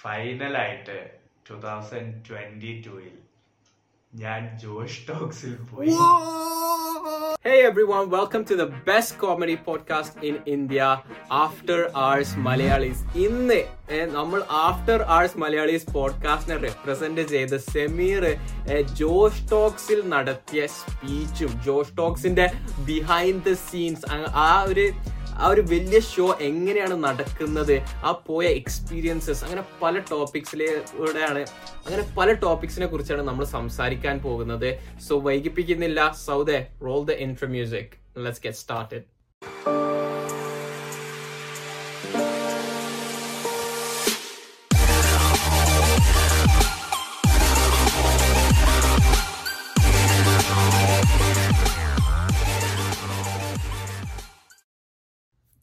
ഫൈനലായിട്ട് two thousand twenty ടൂയിൽ ഞാൻ Josh ടോക്സിൽ പോയി. Hey everyone, welcome to the best comedy podcast in India, After Hours Malayalis. ഇന്ന് നമ്മൾ after hours Malayalis പോഡ്കാസ്റ്റിനെ represent ചെയ്ത് സെമീർ ജോഷ് ടോക്സിൽ നടത്തിയ സ്പീച്ചും ജോഷ് ടോക്സിന്റെ ബിഹൈൻഡ് ദ സീൻസ് ആ ഒരു ആ ഒരു വലിയ ഷോ എങ്ങനെയാണ് നടക്കുന്നത്? ആ പോയ എക്സ്പീരിയൻസസ് അങ്ങനെ പല ടോപ്പിക്സിലൂടെയാണ് അങ്ങനെ പല ടോപ്പിക്സിനെ കുറിച്ചാണ് നമ്മൾ സംസാരിക്കാൻ പോകുന്നത്. സോ വൈകിപ്പിക്കുന്നില്ല. സൗദെ roll the intro music let's get started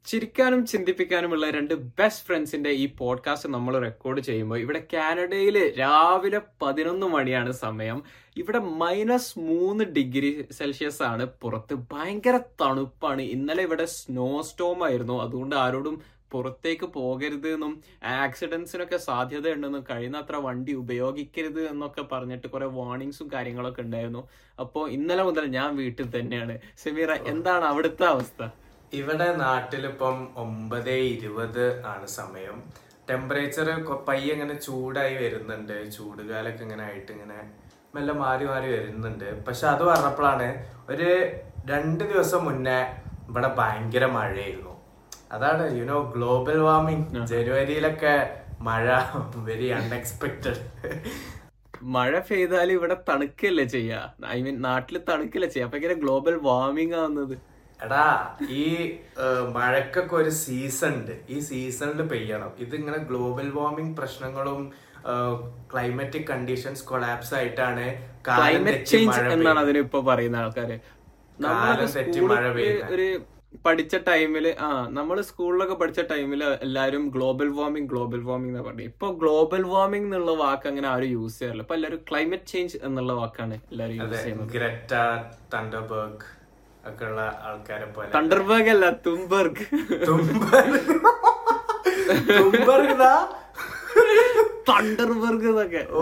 ചിരിക്കാനും ചിന്തിപ്പിക്കാനുമുള്ള രണ്ട് ബെസ്റ്റ് ഫ്രണ്ട്സിന്റെ ഈ പോഡ്കാസ്റ്റ് നമ്മൾ റെക്കോർഡ് ചെയ്യുമ്പോൾ ഇവിടെ കാനഡയിൽ രാവിലെ പതിനൊന്ന് മണിയാണ് സമയം. ഇവിടെ മൈനസ് മൂന്ന് ഡിഗ്രി സെൽഷ്യസ് ആണ് പുറത്ത്. ഭയങ്കര തണുപ്പാണ്. ഇന്നലെ ഇവിടെ സ്നോ സ്റ്റോം ആയിരുന്നു. അതുകൊണ്ട് ആരോടും പുറത്തേക്ക് പോകരുത് എന്നും ആക്സിഡൻസിനൊക്കെ സാധ്യത ഉണ്ടെന്നും കഴിയുന്നത്ര വണ്ടി ഉപയോഗിക്കരുത് എന്നൊക്കെ പറഞ്ഞിട്ട് കുറെ വാർണിങ്സും കാര്യങ്ങളൊക്കെ ഉണ്ടായിരുന്നു. അപ്പോൾ ഇന്നലെ മുതൽ ഞാൻ വീട്ടിൽ തന്നെയാണ്. സെമീറ എന്താണ് അവിടുത്തെ അവസ്ഥ? ഇവിടെ നാട്ടിലിപ്പം ഒമ്പത് ഇരുപത് ആണ് സമയം. ടെമ്പറേച്ചർ പയ്യെ ഇങ്ങനെ ചൂടായി വരുന്നുണ്ട്. ചൂട് കാലൊക്കെ ഇങ്ങനെ ആയിട്ട് ഇങ്ങനെ മെല്ലെ മാറി മാറി വരുന്നുണ്ട്. പക്ഷെ അത് പറഞ്ഞപ്പോഴാണ് ഒരു രണ്ട് ദിവസം മുന്നേ ഇവിടെ ഭയങ്കര മഴയായിരുന്നു. അതാണ് യുനോ ഗ്ലോബൽ വാർമിംഗ് ജനുവരിയിലൊക്കെ മഴ വെരി അൺഎക്സ്പെക്റ്റഡ് മഴ പെയ്താൽ ഇവിടെ തണുക്കല്ലേ ചെയ്യാ? ഐ മീൻ നാട്ടിൽ തണുക്കല്ലേ ചെയ്യാ? അപ്പൊ ഇങ്ങനെ ഗ്ലോബൽ വാർമിംഗ് ആവുന്നത്. എടാ ഈ മഴക്കൊക്കെ ഒരു സീസൺ ഉണ്ട് ഈ സീസണിൽ പെയ്യണം. ഇതിങ്ങനെ ഗ്ലോബൽ വാർമിംഗ് പ്രശ്നങ്ങളും ക്ലൈമറ്റിക് കണ്ടീഷൻസ് കൊളാപ്സ് ആയിട്ടാണ് കാലം ക്ലൈമറ്റ് ചേഞ്ച് എന്നാണ്. അതിനിപ്പോ പറയുന്ന ആൾക്കാര്. ഒരു പഠിച്ച ടൈമിൽ ആ നമ്മൾ സ്കൂളിലൊക്കെ പഠിച്ച ടൈമിൽ എല്ലാരും ഗ്ലോബൽ വാർമിംഗ് ഗ്ലോബൽ വാർമിംഗ് എന്നാ പറഞ്ഞു. ഇപ്പൊ ഗ്ലോബൽ വാർമിംഗ് എന്നുള്ള വാക്ക് അങ്ങനെ ആരും യൂസ് ചെയ്യാറില്ല. ഇപ്പൊ എല്ലാവരും ക്ലൈമറ്റ് ചേഞ്ച് എന്നുള്ള വാക്കാണ് എല്ലാരും യൂസ് ചെയ്യുന്നത്. ഒക്കെ ഉള്ള ആൾക്കാരെ പോലെ. തണ്ടർബർഗ് അല്ല തുംബർഗ്. ഇതാ. തണ്ടർബർഗ് എന്നൊക്കെ. ഓ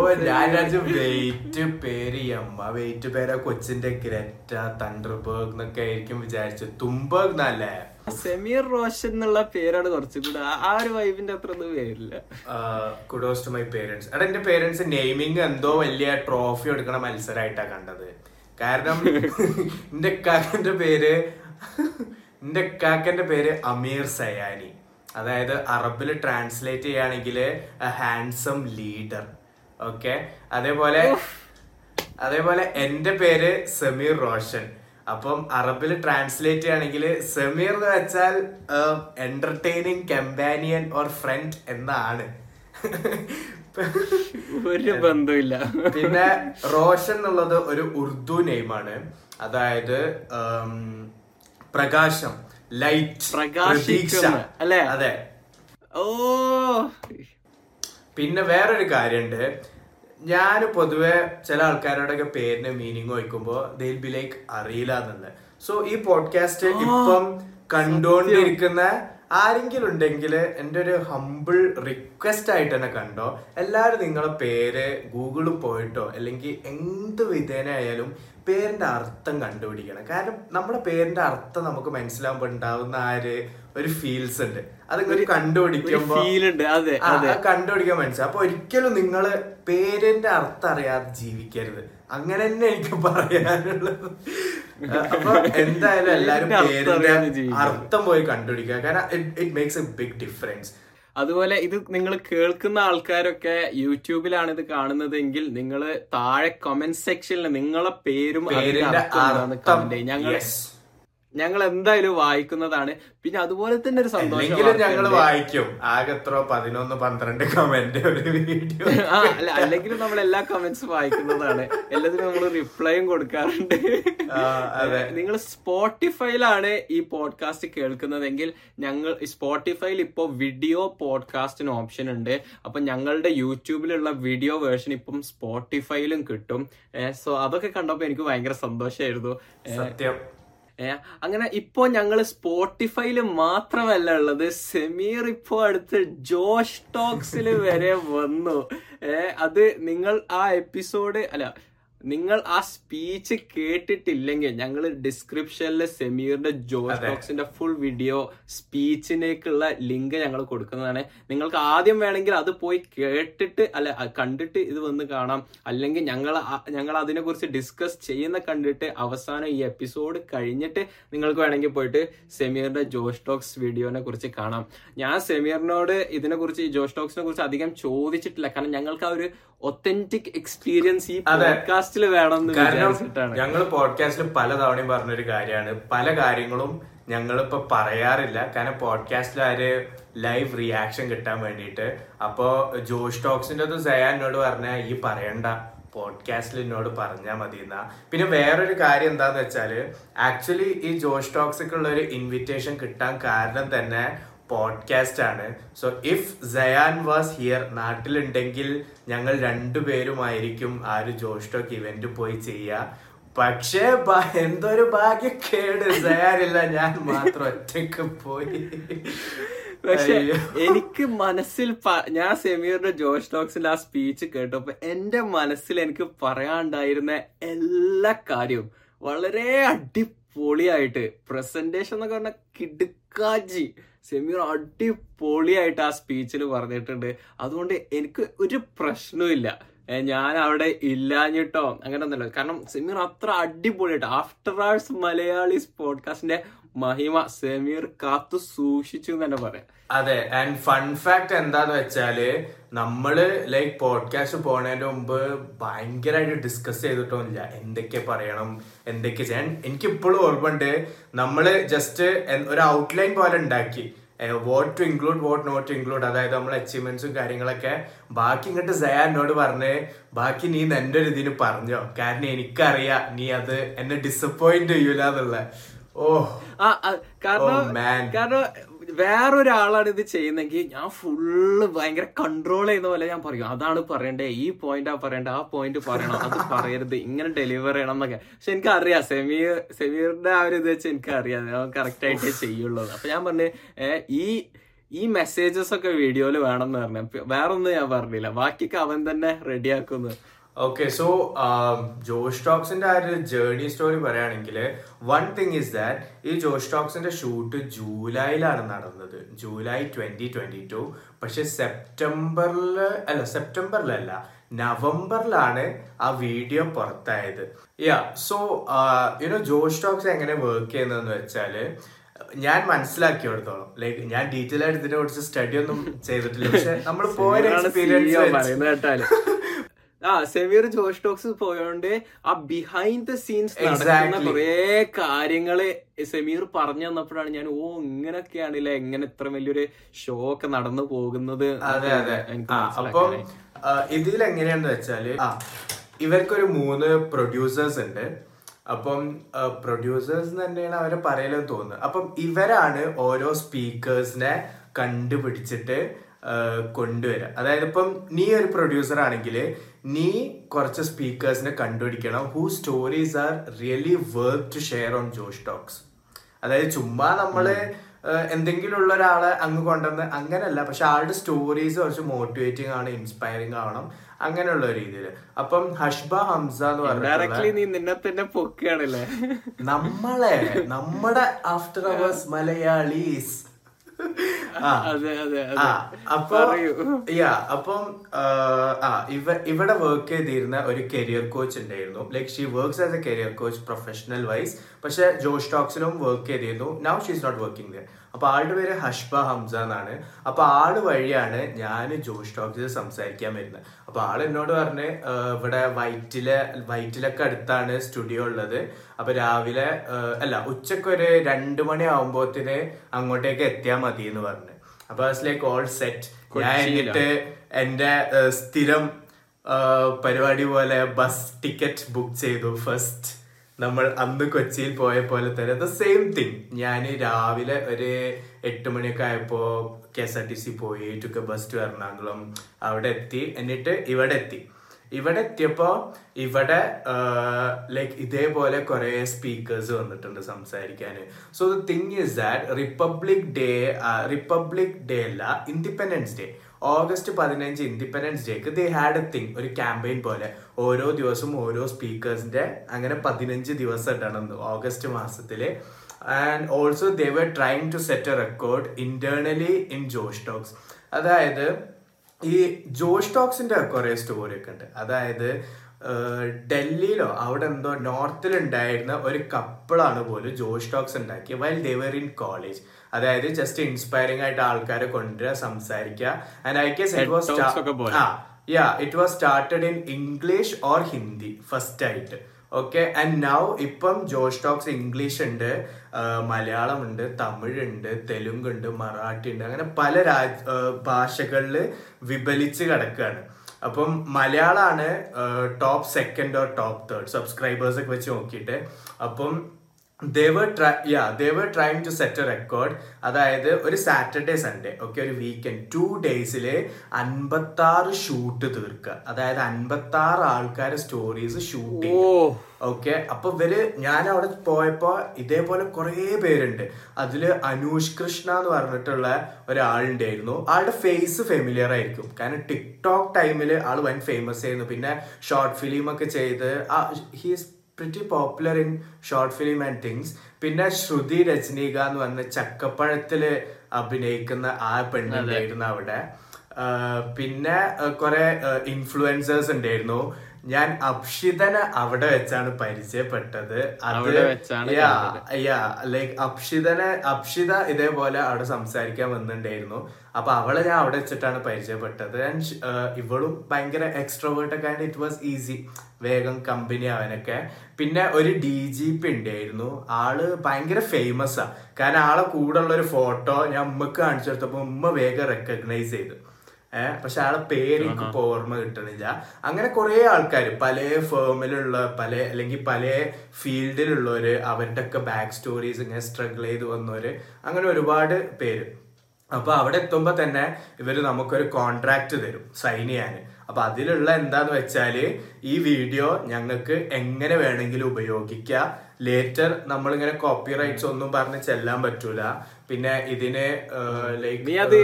വെയിറ്റ് പേര് അമ്മ വെയിറ്റ് പേരാ കൊച്ചിന്റെ ഗ്രറ്റ തണ്ടർബർഗ് എന്നൊക്കെ ആയിരിക്കും വിചാരിച്ചു തുംബർഗ് എന്നല്ലേ സെമീർ റോഷൻ എന്നുള്ള പേരാണ് കുറച്ചുകൂടെ ആ ഒരു വൈബിന്റെ അത്ര ഒന്നും പേരില്ല. കുഡോസ് ടു മൈ പേരൻസ് എടാ എന്റെ പേരൻസ് നെയ്മിങ് എന്തോ വലിയ ട്രോഫി എടുക്കണ മത്സരമായിട്ടാ കണ്ടത്. കാരണം എന്റെ കാക്കന്റെ പേര് എന്റെ കാക്കന്റെ പേര് അമീർ സയാനി. അതായത് അറബിൽ ട്രാൻസ്ലേറ്റ് ചെയ്യുകയാണെങ്കിൽ ഹാൻസം ലീഡർ ഓക്കെ അതേപോലെ അതേപോലെ എന്റെ പേര് സമീർ റോഷൻ. അപ്പം അറബിൽ ട്രാൻസ്ലേറ്റ് ചെയ്യുകയാണെങ്കിൽ സമീർ എന്ന് വെച്ചാൽ എന്റർടൈനിങ് കമ്പാനിയൻ ഓർ ഫ്രണ്ട് എന്നാണ്. ഒരു ബന്ധമില്ല പിന്നെ റോഷൻ എന്നുള്ളത് ഒരു ഉറുദു നെയിമാണ്. അതായത് പ്രകാശം ലൈറ്റ് പ്രകാശിക്കുന്ന, അല്ലേ? അതെ. ഓ. പിന്നെ വേറൊരു കാര്യമുണ്ട് ഞാൻ പൊതുവെ ചില ആൾക്കാരോടൊക്കെ പേരിന് മീനിങ് വയ്ക്കുമ്പോ ദിൽ ബി ലൈക്ക് അറിയില്ല എന്നുള്ളത് സോ ഈ പോഡ്കാസ്റ്റ് ഇപ്പം കണ്ടുകൊണ്ടിരിക്കുന്ന ആരെങ്കിലും ഉണ്ടെങ്കിൽ എന്റെ ഒരു ഹമ്പിൾ റിക്വസ്റ്റ് ആയിട്ട് തന്നെ കണ്ടോ? എല്ലാവരും നിങ്ങളെ പേര് ഗൂഗിളിൽ പോയിട്ടോ അല്ലെങ്കിൽ എന്ത് വിധേനയായാലും പേരിന്റെ അർത്ഥം കണ്ടുപിടിക്കണം. കാരണം നമ്മുടെ പേരിന്റെ അർത്ഥം നമുക്ക് മനസ്സിലാകുമ്പോൾ ഉണ്ടാവുന്ന ആ ഒരു ഫീൽസ് ഉണ്ട് അത് ഒരു കണ്ടുപിടിക്കുമ്പോൾ കണ്ടുപിടിക്കാൻ മനസ്സിലാവും. അപ്പോൾ ഒരിക്കലും നിങ്ങൾ പേരിന്റെ അർത്ഥം അറിയാതെ ജീവിക്കരുത്. അങ്ങനെ തന്നെ എനിക്ക് പറയാനുള്ളത് അപ്പൊ എന്തായാലും എല്ലാരും പേരിന്റെ അർത്ഥം പോയി കണ്ടുപിടിക്കുക കാരണം it makes a big difference അതുപോലെ ഇത് നിങ്ങൾ കേൾക്കുന്ന ആൾക്കാരൊക്കെ യൂട്യൂബിലാണ് ഇത് കാണുന്നതെങ്കിൽ നിങ്ങൾ താഴെ കമന്റ് സെക്ഷനിൽ നിങ്ങളെ പേരും. ഞങ്ങൾ. ഞങ്ങൾ എന്തായാലും വായിക്കുന്നതാണ്. പിന്നെ അതുപോലെ തന്നെ ഒരു സന്തോഷം അല്ലെങ്കിലും ഞങ്ങൾ വായിക്കും. ആകെ എത്ര പതിനൊന്ന് പന്ത്രണ്ട് കമന്റ് ഒരു വീഡിയോ. ആ അല്ല അല്ലെങ്കിൽ നമ്മൾ എല്ലാ കമന്റ്സ് വായിക്കുന്നതാണ്. എല്ലാത്തിനും നമ്മൾ റിപ്ലൈയും കൊടുക്കാറുണ്ട്. അതെ. നിങ്ങൾ സ്പോട്ടിഫൈയിലാണ് ഈ പോഡ്കാസ്റ്റ് കേൾക്കുന്നതെങ്കിൽ ഞങ്ങൾ സ്പോട്ടിഫൈയിൽ ഇപ്പോൾ വീഡിയോ പോഡ്കാസ്റ്റിന് ഓപ്ഷൻ ഉണ്ട്. അപ്പൊ ഞങ്ങളുടെ യൂട്യൂബിലുള്ള വീഡിയോ വേർഷൻ ഇപ്പം സ്പോട്ടിഫൈയിലും കിട്ടും. സോ അതൊക്കെ കണ്ടപ്പോൾ എനിക്ക് ഭയങ്കര സന്തോഷമായിരുന്നു സത്യം. അങ്ങനെ ഇപ്പോ ഞങ്ങൾ സ്പോട്ടിഫൈയിൽ മാത്രമല്ല ഉള്ളത്. സെമീർ ഇപ്പോ അടുത്ത് ജോഷ് ടോക്സിൽ വരെ വന്നു. അത് നിങ്ങൾ ആ എപ്പിസോഡ് അല്ല നിങ്ങൾ ആ സ്പീച്ച് കേട്ടിട്ടില്ലെങ്കിൽ ഞങ്ങൾ ഡിസ്ക്രിപ്ഷനിലെ സെമീറിന്റെ ബോക്സിന്റെ ടോക്സിന്റെ ഫുൾ വീഡിയോ സ്പീച്ചിനേക്കുള്ള ലിങ്ക് ഞങ്ങൾ കൊടുക്കുന്നതാണ്. നിങ്ങൾക്ക് ആദ്യം വേണമെങ്കിൽ അത് പോയി കേട്ടിട്ട് അല്ല കണ്ടിട്ട് ഇത് വന്ന് കാണാം. അല്ലെങ്കിൽ ഞങ്ങൾ ഞങ്ങൾ അതിനെ കുറിച്ച് ഡിസ്കസ് ചെയ്യുന്ന കണ്ടിട്ട് അവസാനം ഈ എപ്പിസോഡ് കഴിഞ്ഞിട്ട് നിങ്ങൾക്ക് വേണമെങ്കിൽ പോയിട്ട് സെമീറിന്റെ ജോഷ് ടോക്സ് വീഡിയോനെ കുറിച്ച് കാണാം. ഞാൻ സെമീറിനോട് ഇതിനെ കുറിച്ച് ഈ ജോഷ് ടോക്സിനെ കുറിച്ച് അധികം ചോദിച്ചിട്ടില്ല. കാരണം ഞങ്ങൾക്ക് ആ ഒരു ഒത്തന്റിക് എക്സ്പീരിയൻസ് ഈ അതെ. പോഡ്കാസ്റ്റിൽ വേണം കാരണം ഞങ്ങൾ പോഡ്കാസ്റ്റിൽ പല തവണയും പറഞ്ഞൊരു കാര്യമാണ്. പല കാര്യങ്ങളും ഞങ്ങളിപ്പോ പറയാറില്ല. കാരണം പോഡ്കാസ്റ്റിൽ ആര് ലൈവ് റിയാക്ഷൻ കിട്ടാൻ വേണ്ടിയിട്ട്. അപ്പോ ജോഷ് ടോക്സിന്റെ അത് സയാനോട് പറഞ്ഞ ഈ പറയണ്ട. പോഡ്കാസ്റ്റിൽ എന്നോട് പറഞ്ഞാൽ മതി എന്നാ പിന്നെ വേറൊരു കാര്യം എന്താന്ന് വെച്ചാൽ ആക്ച്വലി ഈ ജോഷ് ടോക്സിക്കുള്ള ഒരു ഇൻവിറ്റേഷൻ കിട്ടാൻ കാരണം തന്നെ പോഡ്കാസ്റ്റ് ആണ്. So if Sayan was here നാട്ടിലുണ്ടെങ്കിൽ ഞങ്ങൾ രണ്ടുപേരുമായിരിക്കും ആ ഒരു ജോഷ് ടോക്ക് ഇവന്റ് പോയി ചെയ്യുക. പക്ഷേ എന്തൊരു ഭാഗ്യക്കേട്. സയാനില്ല ഞാൻ മാത്രം ഒറ്റയ്ക്ക് പോയി. പക്ഷെ എനിക്ക് മനസ്സിൽ ഞാൻ സെമീറിന്റെ ജോഷ് ടോക്സിന്റെ ആ സ്പീച്ച് കേട്ടപ്പോ എന്റെ മനസ്സിൽ എനിക്ക് പറയാണ്ടായിരുന്ന എല്ലാ കാര്യവും വളരെ അടിപൊളിയായിട്ട് പ്രസന്റേഷൻ എന്നൊക്കെ പറഞ്ഞ കിടുക്കാജി സെമീർ അടിപൊളിയായിട്ട് ആ സ്പീച്ചിൽ പറഞ്ഞിട്ടുണ്ട്. അതുകൊണ്ട് എനിക്ക് ഒരു പ്രശ്നവും ഞാൻ അവിടെ ഇല്ലാഞ്ഞിട്ടോ അങ്ങനെ ഒന്നുമില്ല കാരണം സെമീർ അത്ര അടിപൊളിയായിട്ട് ആഫ്റ്റർ ആഴ്സ് മലയാളീസ് പോഡ്കാസ്റ്റിന്റെ മഹിമ സെമീർ കാത്തു സൂക്ഷിച്ചു എന്ന് തന്നെ പറയാം. അതെ ആൻഡ് ഫൺ ഫാക്ട് എന്താന്ന് വെച്ചാൽ നമ്മൾ ലൈക്ക് പോഡ്കാസ്റ്റ് പോണതിന്റെ മുമ്പ് ഭയങ്കരമായിട്ട് ഡിസ്കസ് ചെയ്തിട്ടൊന്നുമില്ല. എന്തൊക്കെ പറയണം എന്തൊക്കെ ചെയ്യാൻ എനിക്ക് ഇപ്പോഴും ഓർമ്മയുണ്ട് നമ്മൾ ജസ്റ്റ് ഒരു ഔട്ട്ലൈൻ പോലെ ഉണ്ടാക്കി. What to include what not to include അതായത് നമ്മൾ അച്ചീവ്മെന്റ്സും കാര്യങ്ങളൊക്കെ ബാക്കി ഇങ്ങോട്ട് സയാനോട് പറഞ്ഞ് ബാക്കി നീ എന്റെ ഒരു ഇതിന് പറഞ്ഞോ. കാരണം എനിക്കറിയാം നീ അത് എന്നെ ഡിസപ്പോയിന്റ് ചെയ്യൂല എന്നുള്ള ഓ കാരണം. കാരണം വേറൊരാളാണ് ഇത് ചെയ്യുന്നെങ്കിൽ ഞാൻ ഫുള്ള് ഭയങ്കര കൺട്രോൾ ചെയ്യുന്ന പോലെ ഞാൻ പറയും. അതാണ് പറയണ്ടേ. ഈ പോയിന്റ് ആ പറയണ്ടേ. ആ പോയിന്റ് പറയണം. അത് പറയരുത്. ഇങ്ങനെ ഡെലിവർ ചെയ്യണം എന്നൊക്കെ. പക്ഷെ എനിക്കറിയാം. സെമീർ സെമീറിന്റെ ആ ഒരു ഇത് വെച്ച് എനിക്കറിയാം. ഞാൻ കറക്റ്റ് ആയിട്ടേ ചെയ്യുള്ളൂ അപ്പൊ ഞാൻ പറഞ്ഞു ഈ ഈ മെസ്സേജസ് ഒക്കെ വീഡിയോയിൽ വേണം എന്ന് പറഞ്ഞു. വേറൊന്നും ഞാൻ പറഞ്ഞില്ല. ബാക്കിയൊക്കെ അവൻ തന്നെ റെഡിയാക്കുന്നു ഓക്കെ സോ ജോഷ് ടോക്സിന്റെ ആ ഒരു ജേർണി സ്റ്റോറി പറയുകയാണെങ്കിൽ വൺ തിങ് ഇസ് ദാറ്റ് ഈ ജോഷ് ടോക്സിന്റെ ഷൂട്ട് ജൂലൈയിലാണ് നടന്നത്. ജൂലൈ ട്വന്റി ട്വന്റി ടു പക്ഷെ സെപ്റ്റംബറിൽ അല്ല സെപ്റ്റംബറിലല്ല നവംബറിലാണ് ആ വീഡിയോ പുറത്തായത്. Yeah so you know Josh Talks എങ്ങനെ വർക്ക് ചെയ്യുന്നതെന്ന് വെച്ചാൽ ഞാൻ മനസ്സിലാക്കിയോടത്തോളം ലൈക്ക് ഞാൻ ഡീറ്റെയിൽ ആയിട്ട് ഇതിനെ കുറിച്ച് സ്റ്റഡി ഒന്നും ചെയ്തിട്ടില്ല. പക്ഷെ നമ്മൾ പോയ എക്സ്പീരിയൻസ് ആ സെവിയർ ജോഷ് ടോക്സ് പോയോണ്ട് ആ ബിഹൈൻഡ് ദ സീൻസ് നടക്കുന്ന. കുറേ കാര്യങ്ങൾ സെമീർ പറഞ്ഞു തന്നപ്പോഴാണ് ഞാൻ ഓ ഇങ്ങനൊക്കെയാണല്ലേ എങ്ങനെ ഇത്ര വലിയൊരു ഷോ ഒക്കെ നടന്നു പോകുന്നത്. അതെ അതെ. അപ്പം. ഇതിൽ എങ്ങനെയാന്ന് വെച്ചാൽ ഇവർക്കൊരു മൂന്ന് പ്രൊഡ്യൂസേഴ്സ് ഉണ്ട്. അപ്പം പ്രൊഡ്യൂസേഴ്സ് തന്നെയാണ് അവരെ പറയലെന്ന് തോന്നുന്നത്. അപ്പം ഇവരാണ് ഓരോ സ്പീക്കേഴ്സിനെ കണ്ടുപിടിച്ചിട്ട് കൊണ്ടുവരിക അതായത് ഇപ്പം നീ ഒരു പ്രൊഡ്യൂസർ ആണെങ്കിൽ നീ കുറച്ച് സ്പീക്കേഴ്സിനെ കണ്ടുപിടിക്കണം. Who stories are really work to share on Josh Talks അതായത് ചുമ്മാ നമ്മൾ എന്തെങ്കിലും ഉള്ള ഒരാളെ അങ്ങ് കൊണ്ടുവന്ന് അങ്ങനെയല്ല പക്ഷെ ആളുടെ സ്റ്റോറീസ് കുറച്ച് മോട്ടിവേറ്റിംഗ് ആണ് ഇൻസ്പയറിംഗ് ആവണം. അങ്ങനെയുള്ള രീതിയിൽ അപ്പം ഹഷ്ബ ഹംസ എന്ന് പറഞ്ഞാൽ നമ്മളെ നമ്മുടെ ആഫ്റ്റർ അവേഴ്സ് മലയാളീസ് അപ്പൊ യാ അപ്പം ആ, ആ ഇവ ഇവിടെ വർക്ക് ചെയ്തിരുന്ന ഒരു കരിയർ കോച്ച് ഉണ്ടായിരുന്നു. Like she works as a career coach professional wise പക്ഷെ ജോഷ് ടോക്സിലും വർക്ക് ചെയ്തിരുന്നു. Now she's not working there അപ്പൊ ആളുടെ പേര് ഹഷ്ബ ഹംസ എന്നാണ്. അപ്പൊ ആൾ വഴിയാണ് ഞാൻ ജോഷ് ടോക്സിൽ സംസാരിക്കാൻ വരുന്നത് അപ്പൊ ആൾ എന്നോട് പറഞ്ഞ് ഇവിടെ വൈറ്റിലെ വൈറ്റിലൊക്കെ അടുത്താണ് സ്റ്റുഡിയോ ഉള്ളത്. അപ്പൊ രാവിലെ അല്ല ഉച്ചയ്ക്ക് ഒരു രണ്ട് മണി ആവുമ്പോത്തിന് അങ്ങോട്ടേക്ക് എത്തിയാൽ മതി എന്ന് പറഞ്ഞു. അപ്പൊ ലൈക്ക് ഓൾ സെറ്റ് ഞാൻ എന്നിട്ട് എന്റെ സ്ഥിരം പരിപാടി പോലെ ബസ് ടിക്കറ്റ് ബുക്ക് ചെയ്തു ഫസ്റ്റ് നമ്മൾ അന്ന് കൊച്ചിയിൽ പോയ പോലെ തന്നെ ദ സെയിം തിങ് ഞാൻ രാവിലെ ഒരു എട്ട് മണിയൊക്കെ ആയപ്പോ K S R T C പോയി ടുക്ക് ബസ് ടു എറണാകുളം. അവിടെ എത്തി. എന്നിട്ട് ഇവിടെ എത്തി. ഇവിടെ എത്തിയപ്പോൾ ഇവിടെ ലൈക്ക് ഇതേപോലെ കുറേ സ്പീക്കേഴ്സ് വന്നിട്ടുണ്ട് സംസാരിക്കാൻ so the thing is that Republic Day Republic Day അല്ല ഇൻഡിപെൻഡൻസ് ഡേ ഓഗസ്റ്റ് പതിനഞ്ച് ഇൻഡിപെൻഡൻസ് ഡേക്ക് ദേ ഹാഡ് എ തിങ് ഒരു ക്യാമ്പയിൻ പോലെ. ഓരോ ദിവസവും ഓരോ സ്പീക്കേഴ്സിന്റെ അങ്ങനെ പതിനഞ്ച് ദിവസം ഇടണം ഓഗസ്റ്റ് മാസത്തിൽ and also they were trying to set a record internally in Josh Talks അതായത് ഈ ജോഷ് ടോക്സിന്റെ കുറേ സ്റ്റോറി ഒക്കെ ഉണ്ട്. അതായത് ഡൽഹിയിലോ അവിടെ എന്തോ നോർത്തിൽ ഉണ്ടായിരുന്ന ഒരു കപ്പിളാണ് പോലും ജോഷ് ടോക്സ് ഉണ്ടാക്കിയത് while they were in college അതായത് ജസ്റ്റ് ഇൻസ്പയറിംഗ് ആയിട്ട് ആൾക്കാരെ കൊണ്ടുവരിക സംസാരിക്കുക and I guess it was. ആ yeah it was started in English or Hindi first ആയിട്ട്. ഓക്കെ ആൻഡ് നൗ ഇപ്പം ജോഷ് ടോക്സ് ഇംഗ്ലീഷ് ഉണ്ട് മലയാളം ഉണ്ട് തമിഴ് ഉണ്ട് തെലുങ്ക് ഉണ്ട് മറാഠി ഉണ്ട് അങ്ങനെ പല രാജ് ഭാഷകളിൽ വിപലിച്ച് കിടക്കുകയാണ് അപ്പം മലയാളമാണ് top second or top third സബ്സ്ക്രൈബേഴ്സൊക്കെ വെച്ച് നോക്കിയിട്ട്. അപ്പം they were try yeah they were trying to set a record അതായത് ഒരു സാറ്റർഡേ സൺഡേ ഓക്കെ ഒരു വീക്കെൻഡ് ടു ഡേയ്സിൽ അൻപത്തി ആറ് ഷൂട്ട് തീർക്കുക അതായത് അൻപത്തി ആറ് ആൾക്കാരെ സ്റ്റോറീസ് ഷൂട്ട് ചെയ്യും ഓക്കെ അപ്പൊ ഇവർ ഞാൻ അവിടെ പോയപ്പോ ഇതേപോലെ കുറേ പേരുണ്ട്. അതിൽ അനൂഷ് കൃഷ്ണ എന്ന് പറഞ്ഞിട്ടുള്ള ഒരാളുണ്ടായിരുന്നു. ആളുടെ ഫേസ് ഫെമിലിയർ ആയിരിക്കും. കാരണം ടിക്ടോക്ക് ടൈമിൽ ആൾ വൻ ഫേമസ് ആയിരുന്നു. പിന്നെ ഷോർട്ട് ഫിലിം ഒക്കെ ചെയ്ത് he's pretty popular in short film and things പിന്നെ ശ്രുതി രജനീക എന്ന് പറഞ്ഞ ചക്കപ്പഴത്തിൽ അഭിനയിക്കുന്ന ആ പെണ്ണുണ്ടായിരുന്നു അവിടെ. പിന്നെ കുറെ ഇൻഫ്ലുവൻസേഴ്സ് ഉണ്ടായിരുന്നു. ഞാൻ അപ്ഷിതനെ അവിടെ വെച്ചാണ് പരിചയപ്പെട്ടത്. അവിടെ വെച്ചാണ് ലൈക്ക് അപ്ഷിതനെ അപ്ഷിത ഇതേപോലെ അവിടെ സംസാരിക്കാൻ വന്നിട്ടുണ്ടായിരുന്നു. അപ്പൊ അവളെ ഞാൻ അവിടെ വെച്ചിട്ടാണ് പരിചയപ്പെട്ടത്. ആൻഡ് ഇവളും ഭയങ്കര എക്സ്ട്രോവേർട്ടൊക്കെ ആയിട്ട് ഇറ്റ് വാസ് ഈസി വേഗം കമ്പനി അവനൊക്കെ പിന്നെ ഒരു ഡി ജി പി ഉണ്ടായിരുന്നു. ആൾ ഭയങ്കര ഫേമസ് ആ. കാരണം ആളെ കൂടെ ഉള്ള ഒരു ഫോട്ടോ ഞാൻ ഉമ്മക്ക് കാണിച്ചു കൊടുത്തപ്പോ ഉമ്മ വേഗം റെക്കഗ്നൈസ് ചെയ്തു. ഏഹ് പക്ഷെ ആളെ പേര് എനിക്ക് ഇപ്പൊ ഓർമ്മ കിട്ടണില്ല. അങ്ങനെ കുറെ ആൾക്കാർ പല ഫേമിലുള്ള പല അല്ലെങ്കിൽ പല ഫീൽഡിലുള്ളവര് അവരുടെ ഒക്കെ ബാക്ക് സ്റ്റോറീസ് ഇങ്ങനെ സ്ട്രഗിൾ ചെയ്ത് വന്നവര് അങ്ങനെ ഒരുപാട് പേര്. അപ്പൊ അവിടെ എത്തുമ്പോ തന്നെ ഇവർ നമുക്കൊരു കോൺട്രാക്ട് തരും സൈൻ ചെയ്യാൻ അപ്പൊ അതിലുള്ള എന്താന്ന് വെച്ചാൽ ഈ വീഡിയോ ഞങ്ങൾക്ക് എങ്ങനെ വേണമെങ്കിലും ഉപയോഗിക്കാം. ലേറ്റർ നമ്മളിങ്ങനെ കോപ്പി റൈറ്റ്സ് ഒന്നും പറഞ്ഞ് ചെല്ലാൻ പറ്റൂല. പിന്നെ ഇതിന് ലൈക്ക് അത്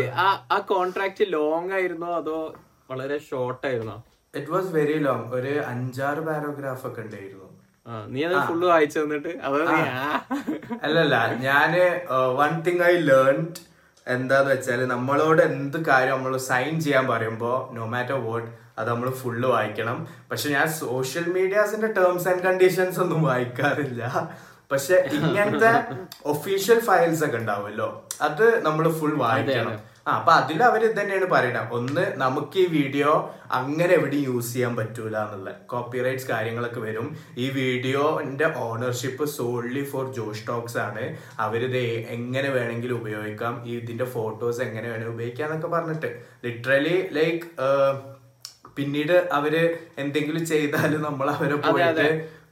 ആ കോൺട്രാക്ട് ലോങ് ആയിരുന്നോ അതോ വളരെ ഷോർട്ട് ആയിരുന്നോ? ഇറ്റ് വാസ് വെരി ലോങ് ഒരു അഞ്ചാറ് പാരോഗ്രാഫ് ഒക്കെ ഉണ്ടായിരുന്നു. നീ അത് ഫുള്ള് വായിച്ചു തന്നിട്ട്? അല്ലല്ല ഞാൻ വൺ തിങ് ഐ ലേൺ എന്താന്ന് വെച്ചാൽ നമ്മളോട് എന്ത് കാര്യം നമ്മൾ സൈൻ ചെയ്യാൻ പറയുമ്പോ നോ മാറ്റർ വോട്ട് അത് നമ്മൾ ഫുള്ള് വായിക്കണം. പക്ഷെ ഞാൻ സോഷ്യൽ മീഡിയാസിന്റെ ടേംസ് ആൻഡ് കണ്ടീഷൻസ് ഒന്നും വായിക്കാറില്ല. പക്ഷെ ഇങ്ങനത്തെ ഒഫീഷ്യൽ ഫയൽസ് ഒക്കെ ഉണ്ടാവുമല്ലോ. അത് നമ്മൾ ഫുൾ വായിക്കണം. ആ അപ്പൊ അതിൽ അവർ ഇത് തന്നെയാണ് പറയണത് ഒന്ന് നമുക്ക് ഈ വീഡിയോ അങ്ങനെ എവിടെയും യൂസ് ചെയ്യാൻ പറ്റൂല എന്നുള്ള കോപ്പിറൈറ്റ്സ് കാര്യങ്ങളൊക്കെ വരും. ഈ വീഡിയോന്റെ ഓണർഷിപ്പ് സോൺലി ഫോർ ജോഷ് ടോക്സ് ആണ്. അവരിത് എങ്ങനെ വേണമെങ്കിലും ഉപയോഗിക്കാം. ഈ ഇതിന്റെ ഫോട്ടോസ് എങ്ങനെ വേണമെങ്കിൽ ഉപയോഗിക്കാം എന്നൊക്കെ പറഞ്ഞിട്ട്. ലിറ്ററലി ലൈക്ക് പിന്നീട് അവർ എന്തെങ്കിലും ചെയ്താലും നമ്മൾ അവരെ പോയിട്ട്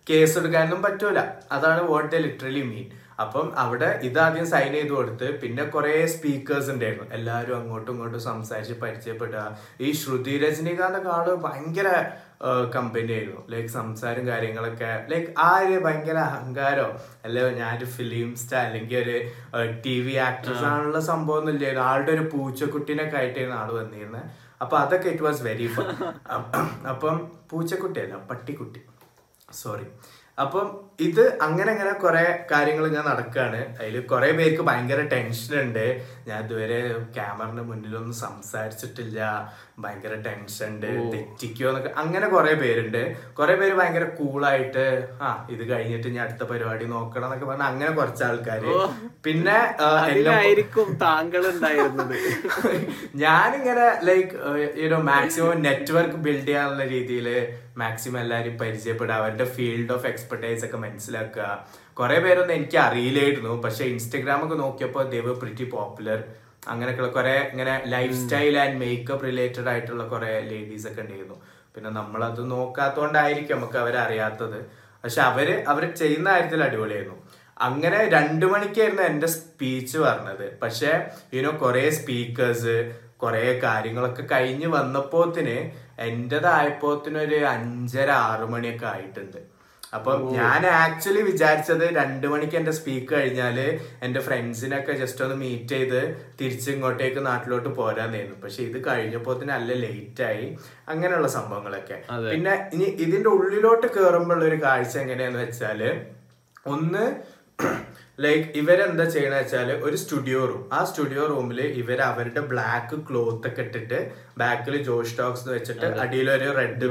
കേസ് എടുക്കാനൊന്നും പറ്റൂല. അതാണ് വാട്ട് ദ ലിറ്ററലി മീൻ അപ്പം അവിടെ ഇതാദ്യം സൈൻ ചെയ്ത് കൊടുത്ത് പിന്നെ കുറെ സ്പീക്കേഴ്സ് ഉണ്ടായിരുന്നു. എല്ലാവരും അങ്ങോട്ടും ഇങ്ങോട്ടും സംസാരിച്ച് പരിചയപ്പെടുക. ഈ ശ്രുതി രജനീകാന്തൊക്കെ ആൾ ഭയങ്കര കമ്പനി ആയിരുന്നു. ലൈക്ക് സംസാരം കാര്യങ്ങളൊക്കെ ലൈക്ക് ആ ഒരു ഭയങ്കര അഹങ്കാരോ അല്ലെ? ഞാനൊരു ഫിലിം സ്റ്റാർ അല്ലെങ്കിൽ ഒരു ടി വി ആക്ട്രസ് ആണുള്ള സംഭവം ഒന്നും ഇല്ലായിരുന്നു. ആളുടെ ഒരു പൂച്ചക്കുട്ടീനൊക്കെ ആയിട്ടായിരുന്നു ആൾ വന്നിരുന്നത്. അപ്പൊ അതൊക്കെ ഇറ്റ് വാസ് വെരി ഫൺ അപ്പം പൂച്ചക്കുട്ടിയല്ല പട്ടിക്കുട്ടി. സോറി അപ്പം ഇത് അങ്ങനെ അങ്ങനെ കുറെ കാര്യങ്ങൾ ഇങ്ങനെ നടക്കുകയാണ് അതിൽ കുറെ പേർക്ക് ഭയങ്കര ടെൻഷൻ ഉണ്ട്. ഞാൻ ഇതുവരെ ക്യാമറിന്റെ മുന്നിലൊന്നും സംസാരിച്ചിട്ടില്ല. ഭയങ്കര ടെൻഷൻ ഉണ്ട്. തെറ്റിക്കോ എന്നൊക്കെ അങ്ങനെ കുറെ പേരുണ്ട്. കുറെ പേര് ഭയങ്കര കൂളായിട്ട് ആ ഇത് കഴിഞ്ഞിട്ട് ഞാൻ അടുത്ത പരിപാടി നോക്കണം എന്നൊക്കെ പറഞ്ഞ അങ്ങനെ കുറച്ച് ആൾക്കാർ പിന്നെ താങ്കൾ ഉണ്ടായിരുന്നത്. ഞാനിങ്ങനെ like you know maximum network build ചെയ്യാനുള്ള രീതിയിൽ മാക്സിമം എല്ലാവരും പരിചയപ്പെടുക അവരുടെ ഫീൽഡ് ഓഫ് എക്സ്പെർട്ടൈസ് ഒക്കെ മനസ്സിലാക്കുക. കുറെ പേരൊന്നും എനിക്ക് അറിയില്ലായിരുന്നു. പക്ഷെ ഇൻസ്റ്റഗ്രാം ഒക്കെ നോക്കിയപ്പോൾ ദേവ് പ്രിറ്റി പോപ്പുലർ അങ്ങനെയൊക്കെയുള്ള കുറെ ഇങ്ങനെ life style and makeup related ആയിട്ടുള്ള കുറെ ലേഡീസ് ഒക്കെ ഉണ്ടായിരുന്നു. പിന്നെ നമ്മളത് നോക്കാത്തോണ്ടായിരിക്കും നമുക്ക് അവരെ അറിയാത്തത്. പക്ഷെ അവർ അവർ ചെയ്യുന്ന കാര്യത്തിൽ അടിപൊളിയായിരുന്നു. അങ്ങനെ രണ്ടു മണിക്കായിരുന്നു എന്റെ സ്പീച്ച് പറഞ്ഞത്. പക്ഷെ യുനോ കുറെ സ്പീക്കേഴ്സ് കുറെ കാര്യങ്ങളൊക്കെ കഴിഞ്ഞ് വന്നപ്പോത്തിന് എന്റേതായപ്പോത്തിന് ഒരു അഞ്ചര ആറു മണിയൊക്കെ ആയിട്ടുണ്ട്. അപ്പൊ ഞാൻ ആക്ച്വലി വിചാരിച്ചത് രണ്ടു മണിക്ക് എന്റെ സ്പീക്ക് കഴിഞ്ഞാൽ എന്റെ ഫ്രണ്ട്സിനൊക്കെ ജസ്റ്റ് ഒന്ന് മീറ്റ് ചെയ്ത് തിരിച്ച് ഇങ്ങോട്ടേക്ക് നാട്ടിലോട്ട് പോരാന്നായിരുന്നു പക്ഷെ ഇത് കഴിഞ്ഞപ്പോ നല്ല ലേറ്റ് ആയി. അങ്ങനെയുള്ള സംഭവങ്ങളൊക്കെ. പിന്നെ ഇനി ഇതിന്റെ ഉള്ളിലോട്ട് കേറുമ്പോഴുള്ള ഒരു കാഴ്ച എങ്ങനെയാന്ന് വെച്ചാൽ ഒന്ന് ലൈക്ക് ഇവരെന്താ ചെയ്യണ വെച്ചാൽ ഒരു സ്റ്റുഡിയോ റൂം ആ സ്റ്റുഡിയോ റൂമിൽ ഇവർ അവരുടെ ബ്ലാക്ക് ക്ലോത്ത് ഒക്കെ ഇട്ടിട്ട് ബാക്കിൽ ജോഷ് ടോക്സ് വെച്ചിട്ട് അടിയിൽ ഒരു റെഡ്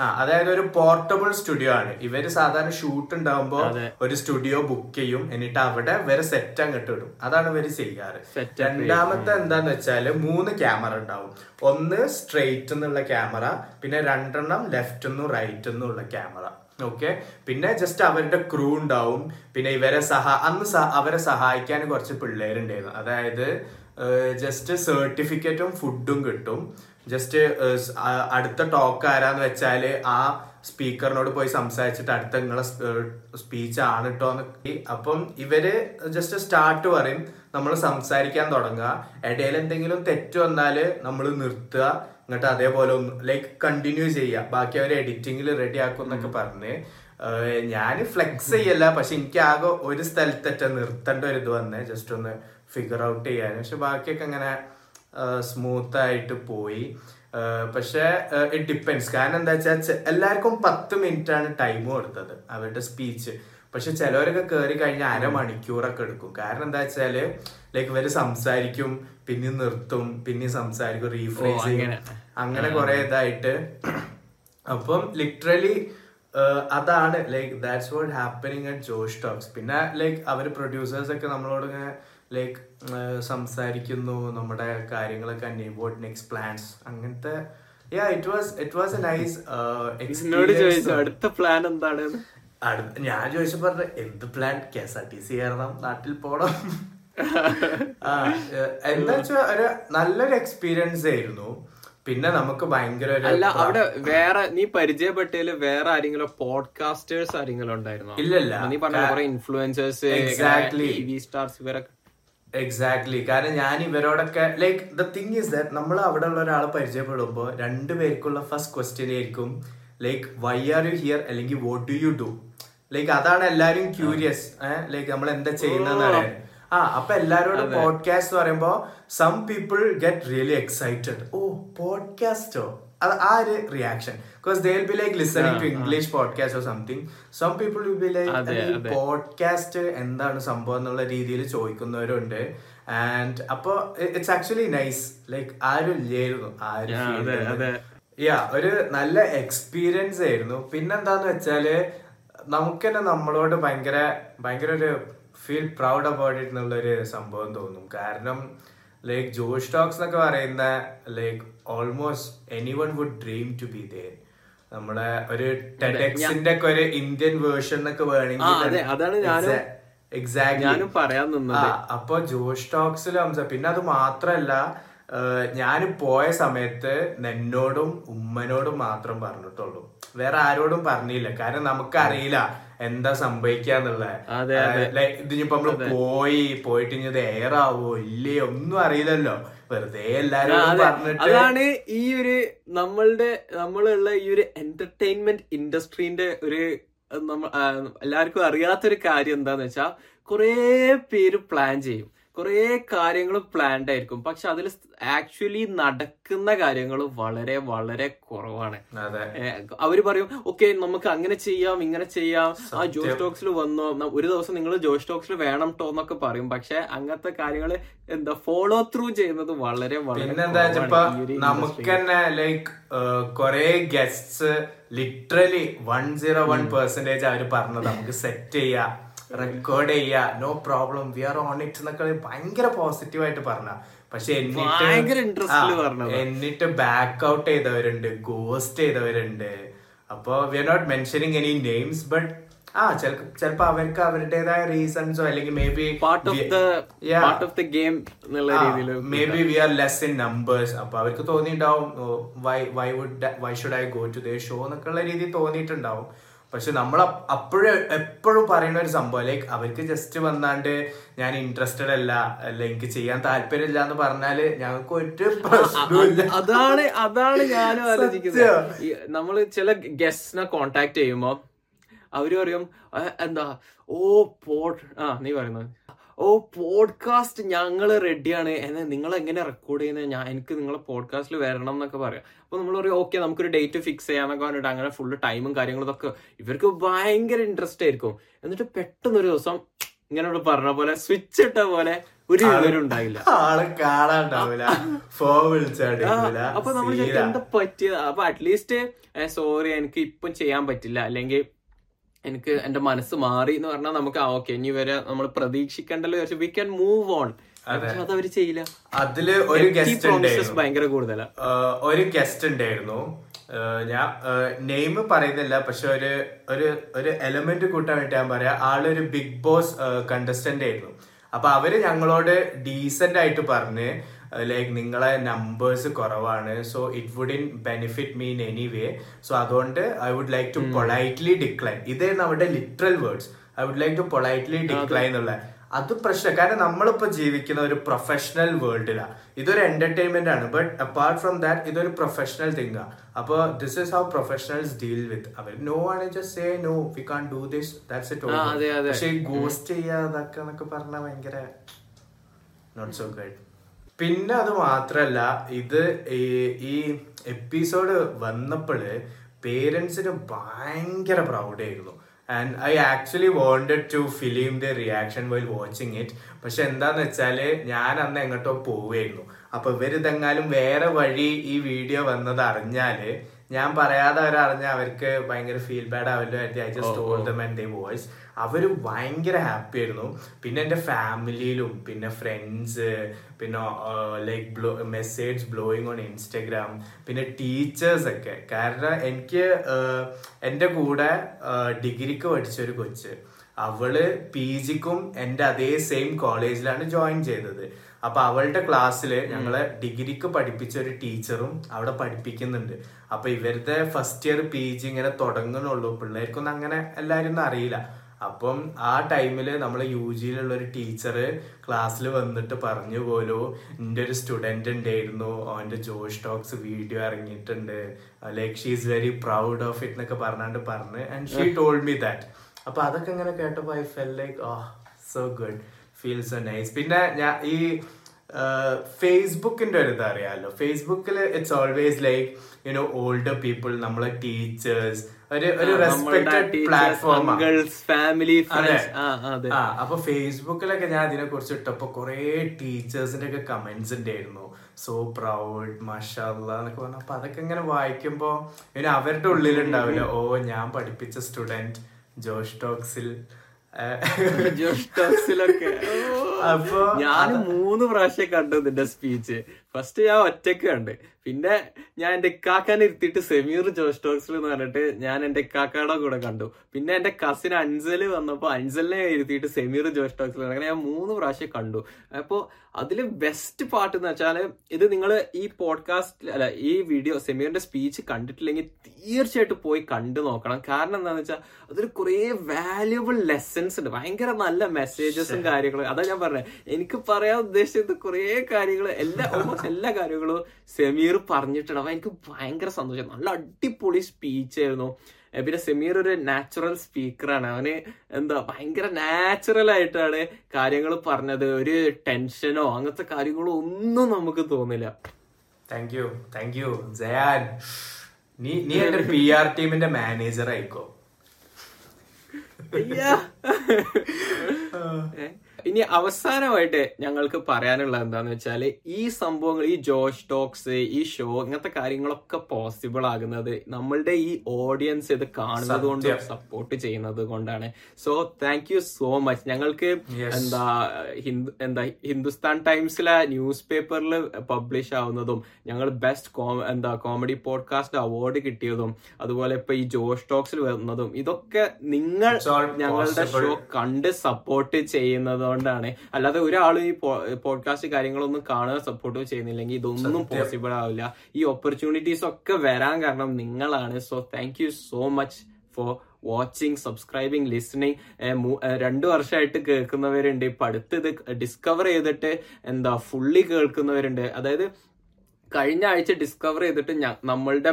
ആ അതായത് ഒരു പോർട്ടബിൾ സ്റ്റുഡിയോ ആണ്. ഇവർ സാധാരണ ഷൂട്ട് ഉണ്ടാകുമ്പോ ഒരു സ്റ്റുഡിയോ ബുക്ക് ചെയ്യും. എന്നിട്ട് അവിടെ ഇവരെ സെറ്റ് അങ്ങോട്ട് ഇടും. അതാണ് ഇവർ ചെയ്യാറ്. രണ്ടാമത്തെ എന്താന്ന് വെച്ചാൽ മൂന്ന് ക്യാമറ ഉണ്ടാവും. ഒന്ന് സ്ട്രെയിറ്റ് എന്നുള്ള ക്യാമറ പിന്നെ രണ്ടെണ്ണം ലെഫ്റ്റ് എന്നും റൈറ്റ് എന്നുള്ള ക്യാമറ ഓക്കെ പിന്നെ ജസ്റ്റ് അവരുടെ ക്രൂ ഉണ്ടാവും. പിന്നെ ഇവരെ സഹാ അന്ന് അവരെ സഹായിക്കാൻ കുറച്ച് പിള്ളേരുണ്ടായിരുന്നു. അതായത് ജസ്റ്റ് സർട്ടിഫിക്കറ്റും ഫുഡും കിട്ടും. ജസ്റ്റ് അടുത്ത ടോക്ക് ആരാന്ന് വെച്ചാൽ ആ സ്പീക്കറിനോട് പോയി സംസാരിച്ചിട്ട് അടുത്ത നിങ്ങളെ സ്പീച്ച് ആണ് കേട്ടോ അപ്പം ഇവർ ജസ്റ്റ് സ്റ്റാർട്ട് പറയും. നമ്മൾ സംസാരിക്കാൻ തുടങ്ങുക. ഇടയിൽ എന്തെങ്കിലും തെറ്റ് വന്നാൽ നമ്മൾ നിർത്തുക. എന്നിട്ട് അതേപോലെ ഒന്ന് ലൈക്ക് കണ്ടിന്യൂ ചെയ്യുക. ബാക്കി അവർ എഡിറ്റിംഗിൽ റെഡി ആക്കും എന്നൊക്കെ പറഞ്ഞ്. ഞാൻ ഫ്ലെക്സ് ചെയ്യല്ല. പക്ഷെ എനിക്ക് ആകെ ഒരു സ്ഥലത്തെറ്റ നിർത്തേണ്ട ഒരു ഇത് വന്ന്. ജസ്റ്റ് ഒന്ന് ഫിഗർ ഔട്ട് ചെയ്യാൻ പക്ഷെ ബാക്കിയൊക്കെ അങ്ങനെ സ്മൂത്ത് ആയിട്ട് പോയി. പക്ഷേ ഇറ്റ് ഡിപ്പെൻസ് കാരണം എന്താ വെച്ചാൽ എല്ലാവർക്കും പത്ത് മിനിറ്റ് ആണ് ടൈം കൊടുത്തത്. അവരുടെ സ്പീച്ച് പക്ഷെ ചിലവരൊക്കെ കയറി കഴിഞ്ഞാൽ അരമണിക്കൂറൊക്കെ എടുക്കും. കാരണം എന്താ വെച്ചാൽ ലൈക്ക് ഇവർ സംസാരിക്കും പിന്നെ നിർത്തും പിന്നെ സംസാരിക്കും റീഫ്രേസ് ചെയ്യും. അങ്ങനെ. കുറെ ഇതായിട്ട്. അപ്പം ലിറ്ററലി അതാണ് like that's what happening at Josh Talks പിന്നെ ലൈക്ക് അവർ പ്രൊഡ്യൂസേഴ്സ് ഒക്കെ നമ്മളോട് ഇങ്ങനെ ലൈക്ക് സംസാരിക്കുന്നു നമ്മുടെ കാര്യങ്ങളൊക്കെ വാട്ട് നെക്സ്റ്റ് പ്ലാൻസ് അങ്ങനത്തെ yeah it was it was a nice experience അടുത്ത പ്ലാൻ എന്താണ്? ഞാൻ ചോദിച്ചപ്പോ പറഞ്ഞു എന്ത് plan K S R T C കയറണം നാട്ടിൽ പോണം. ആ എന്താ വെച്ചാ ഒരു നല്ലൊരു എക്സ്പീരിയൻസ് ആയിരുന്നു. പിന്നെ നമുക്ക് ഭയങ്കര അല്ല അവിടെ വേറെ നീ പരിചയപ്പെട്ടതിൽ വേറെ ആരെങ്കിലും പോഡ്കാസ്റ്റേഴ്സ് ആരെങ്കിലും ഉണ്ടായിരുന്നോ? ഇല്ലല്ല. നീ പറഞ്ഞ കുറെ ഇൻഫ്ലുവൻസേഴ്സ് എക്സാക്ട്ലി ടി സ്റ്റാർസ് ഇവരൊക്കെ. എക്സാക്ട്ലി കാരണം ഞാൻ ഇവരോടൊക്കെ like the thing is that നമ്മൾ അവിടെ ഉള്ള ഒരാളെ പരിചയപ്പെടുമ്പോൾ രണ്ടുപേർക്കുള്ള ഫസ്റ്റ് ക്വസ്റ്റ്യൻ ആയിരിക്കും like why are you here അല്ലെങ്കിൽ what do you do like അതാണ് എല്ലാരും ക്യൂരിയസ് ലൈക്ക് നമ്മൾ എന്താ ചെയ്യുന്നതെന്ന് അറിയാൻ. ആ അപ്പൊ എല്ലാരോടും പോഡ്കാസ്റ്റ് പറയുമ്പോ some people get really excited ഓ പോഡ്കാസ്റ്റോ അത് ആ ഒരു reaction because they will be like listening to English podcast or something some people will be like podcast എന്താണ് സംഭവം എന്നുള്ള രീതിയിൽ ചോദിക്കുന്നവരുണ്ട്. ആൻഡ് അപ്പൊ ഇറ്റ്സ് ആക്ച്വലി നൈസ് ലൈക്ക് ആരും ഇല്ലായിരുന്നു ആരും യാ ഒരു നല്ല എക്സ്പീരിയൻസ് ആയിരുന്നു. പിന്നെന്താന്ന് വെച്ചാൽ നമുക്ക് തന്നെ നമ്മളോട് ഭയങ്കര ഭയങ്കര ഒരു ഫീൽ പ്രൗഡ് അബൌട്ട് ഇറ്റ് എന്നുള്ളൊരു സംഭവം തോന്നും. കാരണം ലൈക്ക് ജോഷ് ടോക്സ് എന്നൊക്കെ പറയുന്ന like almost anyone would dream to be there നമ്മുടെ ഒരു ടെഡെക്സിന്റെ ഒക്കെ ഒരു ഇന്ത്യൻ വേർഷൻ എന്നൊക്കെ വേണമെങ്കിൽ എക്സാക്ട് ഞാനും പറയാൻ നിന്നത്. അപ്പൊ ജോഷ് ടോക്സിൽ പിന്നെ അത് മാത്രല്ല ഞാൻ പോയ സമയത്ത് എന്നോടും ഉമ്മനോടും മാത്രം പറഞ്ഞിട്ടുള്ളൂ. വേറെ ആരോടും പറഞ്ഞില്ല. കാരണം നമുക്കറിയില്ല എന്താ സംഭവിക്കാന്നുള്ളത് അതെ, ഇതിനിപ്പോ നമ്മൾ പോയി പോയിട്ട് ഇനി ഇത് എയർ ആവോ ഇല്ലയോ ഒന്നും അറിയില്ലല്ലോ. വെറുതെ എല്ലാരും പറഞ്ഞിട്ട് അതാണ് ഈ ഒരു നമ്മളുടെ നമ്മളുള്ള ഈ ഒരു എന്റർടൈൻമെന്റ് ഇൻഡസ്ട്രീന്റെ ഒരു എല്ലാവർക്കും അറിയാത്തൊരു കാര്യം എന്താന്ന് വെച്ചാ കുറെ പേര് പ്ലാൻ ചെയ്യും. കുറേ കാര്യങ്ങൾ പ്ലാൻഡ് ആയിരിക്കും. പക്ഷെ അതിൽ ആക്ച്വലി നടക്കുന്ന കാര്യങ്ങൾ വളരെ വളരെ കുറവാണ്. അവർ പറയും ഓക്കെ നമുക്ക് അങ്ങനെ ചെയ്യാം ഇങ്ങനെ ചെയ്യാം. ആ ജോസ് ടോക്സിൽ വന്നോ ഒരു ദിവസം നിങ്ങൾ ജോസ് ടോക്സിൽ വേണം ടോ എന്നൊക്കെ പറയും. പക്ഷെ അങ്ങനത്തെ കാര്യങ്ങൾ എന്താ ഫോളോ ത്രൂ ചെയ്യുന്നത് വളരെ വളരെ നമുക്ക് തന്നെ ലൈക്ക് കൊറേ guests literally one zero one percentage അവർ പറഞ്ഞത് നമുക്ക് സെറ്റ് ചെയ്യാ. റെക്കോർഡ് ചെയ്യാ. No problem we are on it എന്നൊക്കെ ഭയങ്കര പോസിറ്റീവ് ആയിട്ട് പറഞ്ഞ പക്ഷെ എന്നിട്ട്. എന്നിട്ട് ബാക്ക് ഔട്ട് ചെയ്തവരുണ്ട് ഗോസ്റ്റ് ചെയ്തവരുണ്ട്. അപ്പോ we are not mentioning any names but ആ ചിലപ്പോ അവർക്ക് അവരുടേതായ റീസൺസോ അല്ലെങ്കിൽ maybe maybe we are less in numbers അപ്പൊ അവർക്ക് തോന്നിയിട്ടുണ്ടാവും why why would why should I go to they show എന്നൊക്കെ ഉള്ള രീതിയിൽ തോന്നിയിട്ടുണ്ടാവും. പക്ഷെ നമ്മൾ അപ്പോഴും എപ്പോഴും പറയുന്ന ഒരു സംഭവം ലൈക്ക് അവർക്ക് ജസ്റ്റ് വന്നാണ്ട് ഞാൻ ഇൻട്രസ്റ്റഡ് അല്ല അല്ല എനിക്ക് ചെയ്യാൻ താല്പര്യമില്ല എന്ന് പറഞ്ഞാൽ ഞങ്ങൾക്ക് ഒരു പ്രശ്നമില്ല അതാണ് അതാണ് ഞാനും ആലോചിക്കുന്നത്. നമ്മൾ നമ്മൾ ചില ഗസ്റ്റിനെ കോണ്ടാക്ട് ചെയ്യുമ്പോ അവർ പറയും എന്താ? ഓ പോ ആ നീ പറയുന്നത്. ഓ പോഡ്കാസ്റ്റ് ഞങ്ങൾ റെഡിയാണ് എന്നെ നിങ്ങൾ എങ്ങനെ റെക്കോർഡ് ചെയ്യുന്നത് ഞാൻ എനിക്ക് നിങ്ങളെ പോഡ്കാസ്റ്റിൽ വരണം എന്നൊക്കെ പറയാം. അപ്പൊ നമ്മൾ പറയും ഓക്കെ നമുക്കൊരു ഡേറ്റ് ഫിക്സ് ചെയ്യാന്നൊക്കെ പറഞ്ഞിട്ട് അങ്ങനെ ഫുള്ള് ടൈമും കാര്യങ്ങളും ഇതൊക്കെ ഇവർക്ക് ഭയങ്കര ഇൻട്രസ്റ്റ് ആയിരിക്കും. എന്നിട്ട് പെട്ടെന്നൊരു ദിവസം ഇങ്ങനെ പറഞ്ഞ പോലെ സ്വിച്ച് ഇട്ട പോലെ ഒരു വിവരം ഉണ്ടായില്ല. ആളെ കാണാണ്ടാവില്ല ഫോൺ വിളിച്ചാടില്ല അപ്പൊ നമ്മൾ എന്താ പറ്റിയത്? അപ്പൊ അറ്റ്ലീസ്റ്റ് സോറി എനിക്ക് ഇപ്പം ചെയ്യാൻ പറ്റില്ല. അല്ലെങ്കിൽ എനിക്ക് എന്റെ മനസ്സ് മാറി എന്ന് പറഞ്ഞാൽ നമുക്ക് ആ ഓക്കെ ഇനി വരെ നമ്മൾ പ്രതീക്ഷിക്കണ്ടല്ലോ വിചാരിച്ചു വി ക്യാൻ മൂവ് ഓൺ അത്. അവർ ചെയ്യില്ല. അതിൽ ഒരു ഗസ്റ്റ് ഭയങ്കര കൂടുതലാ. ഒരു ഗസ്റ്റ് ഉണ്ടായിരുന്നു. ഞാൻ നെയിം പറയുന്നില്ല പക്ഷെ ഒരു ഒരു ഒരു എലമെന്റ് കൂട്ടാൻ വേണ്ടി ഞാൻ പറയാം. ആളൊരു ബിഗ് ബോസ് കണ്ടസ്റ്റന്റ് ആയിരുന്നു. അപ്പൊ അവർ ഞങ്ങളോട് ഡീസന്റ് ആയിട്ട് പറഞ്ഞ് ലൈക്ക് നിങ്ങളെ നമ്പേഴ്സ് കുറവാണ്. So it would in benefit mean anyway so അതുകൊണ്ട് I would like to politely decline ഇതായിരുന്നു അവരുടെ literal words I would like to politely decline എന്നുള്ള. അത് പ്രശ്നം. കാരണം നമ്മളിപ്പോ ജീവിക്കുന്ന ഒരു പ്രൊഫഷണൽ വേൾഡിലാണ് ഇതൊരു എന്റർടൈൻമെന്റ് ആണ്. ബട്ട് അപ്പാർട്ട് ഫ്രം ദാറ്റ് ഇതൊരു പ്രൊഫഷണൽ തിങ് ആണ് അപ്പൊ this is how professionals deal with our no ആണ് just say no we can't do this that's it പക്ഷേ. ഗോസ്റ്റ് ചെയ്യാതൊക്കെ എന്നൊക്കെ പറഞ്ഞാൽ ഭയങ്കര നോട്ട് സോ ഗുഡ് പിന്നെ അത് മാത്രല്ല ഇത് ഈ- എപ്പിസോഡ് വന്നപ്പോൾ പേരൻസിന് ഭയങ്കര പ്രൗഡ് ആയിരുന്നു and I actually wanted to film the reaction while watching it പക്ഷെ എന്താന്ന് വെച്ചാൽ ഞാൻ അന്ന് എങ്ങോട്ടോ പോവായിരുന്നു. അപ്പൊ ഇവരിതെങ്ങാലും വേറെ വഴി ഈ വീഡിയോ വന്നത് അറിഞ്ഞാൽ ഞാൻ പറയാതെ അവരറിഞ്ഞ അവർക്ക് ഭയങ്കര feel bad I just told them and they voice അവർ ഭയങ്കര ഹാപ്പി ആയിരുന്നു. പിന്നെ എന്റെ ഫാമിലിയിലും പിന്നെ ഫ്രണ്ട്സ് പിന്നെ like blow message blowing on Instagram പിന്നെ ടീച്ചേഴ്സ് ഒക്കെ. കാരണം എനിക്ക് എന്റെ കൂടെ ഡിഗ്രിക്ക് പഠിച്ച ഒരു കൊച്ച്. അവൾ പി ജിക്കും എന്റെ അതേ സെയിം കോളേജിലാണ് ജോയിൻ ചെയ്തത്. അപ്പൊ അവളുടെ ക്ലാസ്സിൽ ഞങ്ങളെ ഡിഗ്രിക്ക് പഠിപ്പിച്ച ഒരു ടീച്ചറും അവിടെ പഠിപ്പിക്കുന്നുണ്ട്. അപ്പൊ ഇവരുടെ ഫസ്റ്റ് ഇയർ പി ജി ഇങ്ങനെ തുടങ്ങുന്നുള്ളൂ. പിള്ളേർക്കൊന്നും അങ്ങനെ എല്ലാവരും ഒന്നും അറിയില്ല. അപ്പം ആ ടൈമിൽ നമ്മളെ യു ജിയിലുള്ള ഒരു ടീച്ചർ ക്ലാസ്സിൽ വന്നിട്ട് പറഞ്ഞു പോലോ എന്റെ ഒരു സ്റ്റുഡന്റ് ഉണ്ടായിരുന്നു. അവന്റെ ജോഷ് ടോക്സ് വീഡിയോ ഇറങ്ങിയിട്ടുണ്ട്. Like she is very proud of it എന്നൊക്കെ പറഞ്ഞാണ്ട് പറഞ്ഞ്. And she told me that അപ്പൊ അതൊക്കെ ഇങ്ങനെ കേട്ടപ്പോ I felt like oh so good feel so nice പിന്നെ ഞാൻ ഈ ഫേസ്ബുക്കിന്റെ ഒരു ഇത് അറിയാമല്ലോ ഫേസ്ബുക്കിൽ it's always like you know older people നമ്മളെ ടീച്ചേഴ്സ് ഒരു ഒരു റെസ്പെക്ടഡ് പ്ലാറ്റ്ഫോം ഫാമിലി ആ. അപ്പൊ ഫേസ്ബുക്കിലൊക്കെ ഞാൻ അതിനെ കുറിച്ച് ഇട്ടപ്പോ കുറെ ടീച്ചേഴ്സിന്റെ ഒക്കെ കമന്റ്സ് ഉണ്ടായിരുന്നു സോ പ്രൗഡ് മഷാല്ല എന്നൊക്കെ പറഞ്ഞു. അപ്പൊ അതൊക്കെ ഇങ്ങനെ വായിക്കുമ്പോ അവരുടെ ഉള്ളിലുണ്ടാവില്ല. ഓ ഞാൻ പഠിപ്പിച്ച സ്റ്റുഡന്റ് ജോഷ് ടോക്സിൽ അപ്പൊ ഞാൻ മൂന്ന് പ്രാവശ്യം കണ്ടു നിന്റെ സ്പീച്ച് ഫസ്റ്റ് ഞാൻ ഒറ്റയ്ക്ക് കണ്ട്. പിന്നെ ഞാൻ എന്റെ ഇക്കാക്കാനെ ഇരുത്തിയിട്ട് സെമീർ ജോസ് ടോക്സിൽ എന്ന് പറഞ്ഞിട്ട് ഞാൻ എന്റെ ഇക്കാക്കയുടെ കൂടെ കണ്ടു. പിന്നെ എന്റെ കസിൻ അൻസൽ വന്നപ്പോ അൻസലിനെ ഇരുത്തിയിട്ട് സെമീർ ജോസ് ടോക്സിൽ അങ്ങനെ ഞാൻ മൂന്ന് പ്രാവശ്യം കണ്ടു. അപ്പോ അതിൽ ബെസ്റ്റ് പാട്ട് എന്ന് വെച്ചാൽ ഇത് നിങ്ങൾ ഈ പോഡ്കാസ്റ്റ് അല്ല ഈ വീഡിയോ സെമീറിന്റെ സ്പീച്ച് കണ്ടിട്ടില്ലെങ്കിൽ തീർച്ചയായിട്ടും പോയി കണ്ടു നോക്കണം. കാരണം എന്താന്ന് വെച്ചാൽ അതിൽ കുറെ വാല്യുബിൾ ലെസൺസ് ഉണ്ട്. ഭയങ്കര നല്ല മെസ്സേജസും കാര്യങ്ങളും. അതാ ഞാൻ പറഞ്ഞത് എനിക്ക് പറയാൻ ഉദ്ദേശിച്ചത് കുറേ കാര്യങ്ങൾ എല്ലാ എല്ലാ കാര്യങ്ങളും സെമീർ പറഞ്ഞിട്ടുണ്ട്. അപ്പൊ എനിക്ക് ഭയങ്കര സന്തോഷം. നല്ല അടിപൊളി സ്പീച്ച് ആയിരുന്നു. ഏ, പിന്നെ സെമീർ ഒരു നാച്ചുറൽ സ്പീക്കറാണ് അവന് എന്താ ഭയങ്കര നാച്ചുറൽ ആയിട്ടാണ് കാര്യങ്ങൾ പറഞ്ഞത്. ഒരു ടെൻഷനോ അങ്ങനത്തെ കാര്യങ്ങളോ ഒന്നും നമുക്ക് തോന്നില്ല. Thank you thank you Jayan നീ നീ എന്റെ പി ആർ ടീമിന്റെ മാനേജർ ആയിക്കോ? ഇനി അവസാനമായിട്ട് ഞങ്ങൾക്ക് പറയാനുള്ള എന്താന്ന് വെച്ചാൽ ഈ സംഭവങ്ങൾ ഈ ജോഷ് ടോക്സ് ഈ ഷോ ഇങ്ങനത്തെ കാര്യങ്ങളൊക്കെ പോസിബിൾ ആകുന്നത് നമ്മളുടെ ഈ ഓഡിയൻസ് ഇത് കാണുന്നത് കൊണ്ട് സപ്പോർട്ട് ചെയ്യുന്നത് കൊണ്ടാണ്. So thank you so much ഞങ്ങൾക്ക് എന്താ ഹിന്ദു എന്താ ഹിന്ദുസ്ഥാൻ ടൈംസിലെ ന്യൂസ് പേപ്പറിൽ പബ്ലിഷ് ആവുന്നതും ഞങ്ങൾ ബെസ്റ്റ് എന്താ കോമഡി പോഡ്കാസ്റ്റ് അവാർഡ് കിട്ടിയതും അതുപോലെ ഇപ്പൊ ഈ ജോഷ് ടോക്സിൽ വരുന്നതും ഇതൊക്കെ നിങ്ങൾ ഞങ്ങളുടെ ഷോ കണ്ട് സപ്പോർട്ട് ചെയ്യുന്നത് കൊണ്ടാണ് അല്ലാതെ ഒരാളും ഈ പോഡ്കാസ്റ്റ് കാര്യങ്ങളൊന്നും കാണുക സപ്പോർട്ട് ചെയ്യുന്നില്ലെങ്കിൽ ഇതൊന്നും പോസിബിൾ ആവില്ല. ഈ ഓപ്പർച്യൂണിറ്റീസ് ഒക്കെ വരാൻ കാരണം നിങ്ങളാണ്. So thank you so much for watching subscribing listening രണ്ടു വർഷമായിട്ട് കേൾക്കുന്നവരുണ്ട്. ഇപ്പൊ അടുത്ത് ഇത് ഡിസ്കവർ ചെയ്തിട്ട് എന്താ ഫുള്ളി കേൾക്കുന്നവരുണ്ട്. അതായത് കഴിഞ്ഞ ആഴ്ച ഡിസ്കവർ ചെയ്തിട്ട് ഞാൻ നമ്മളുടെ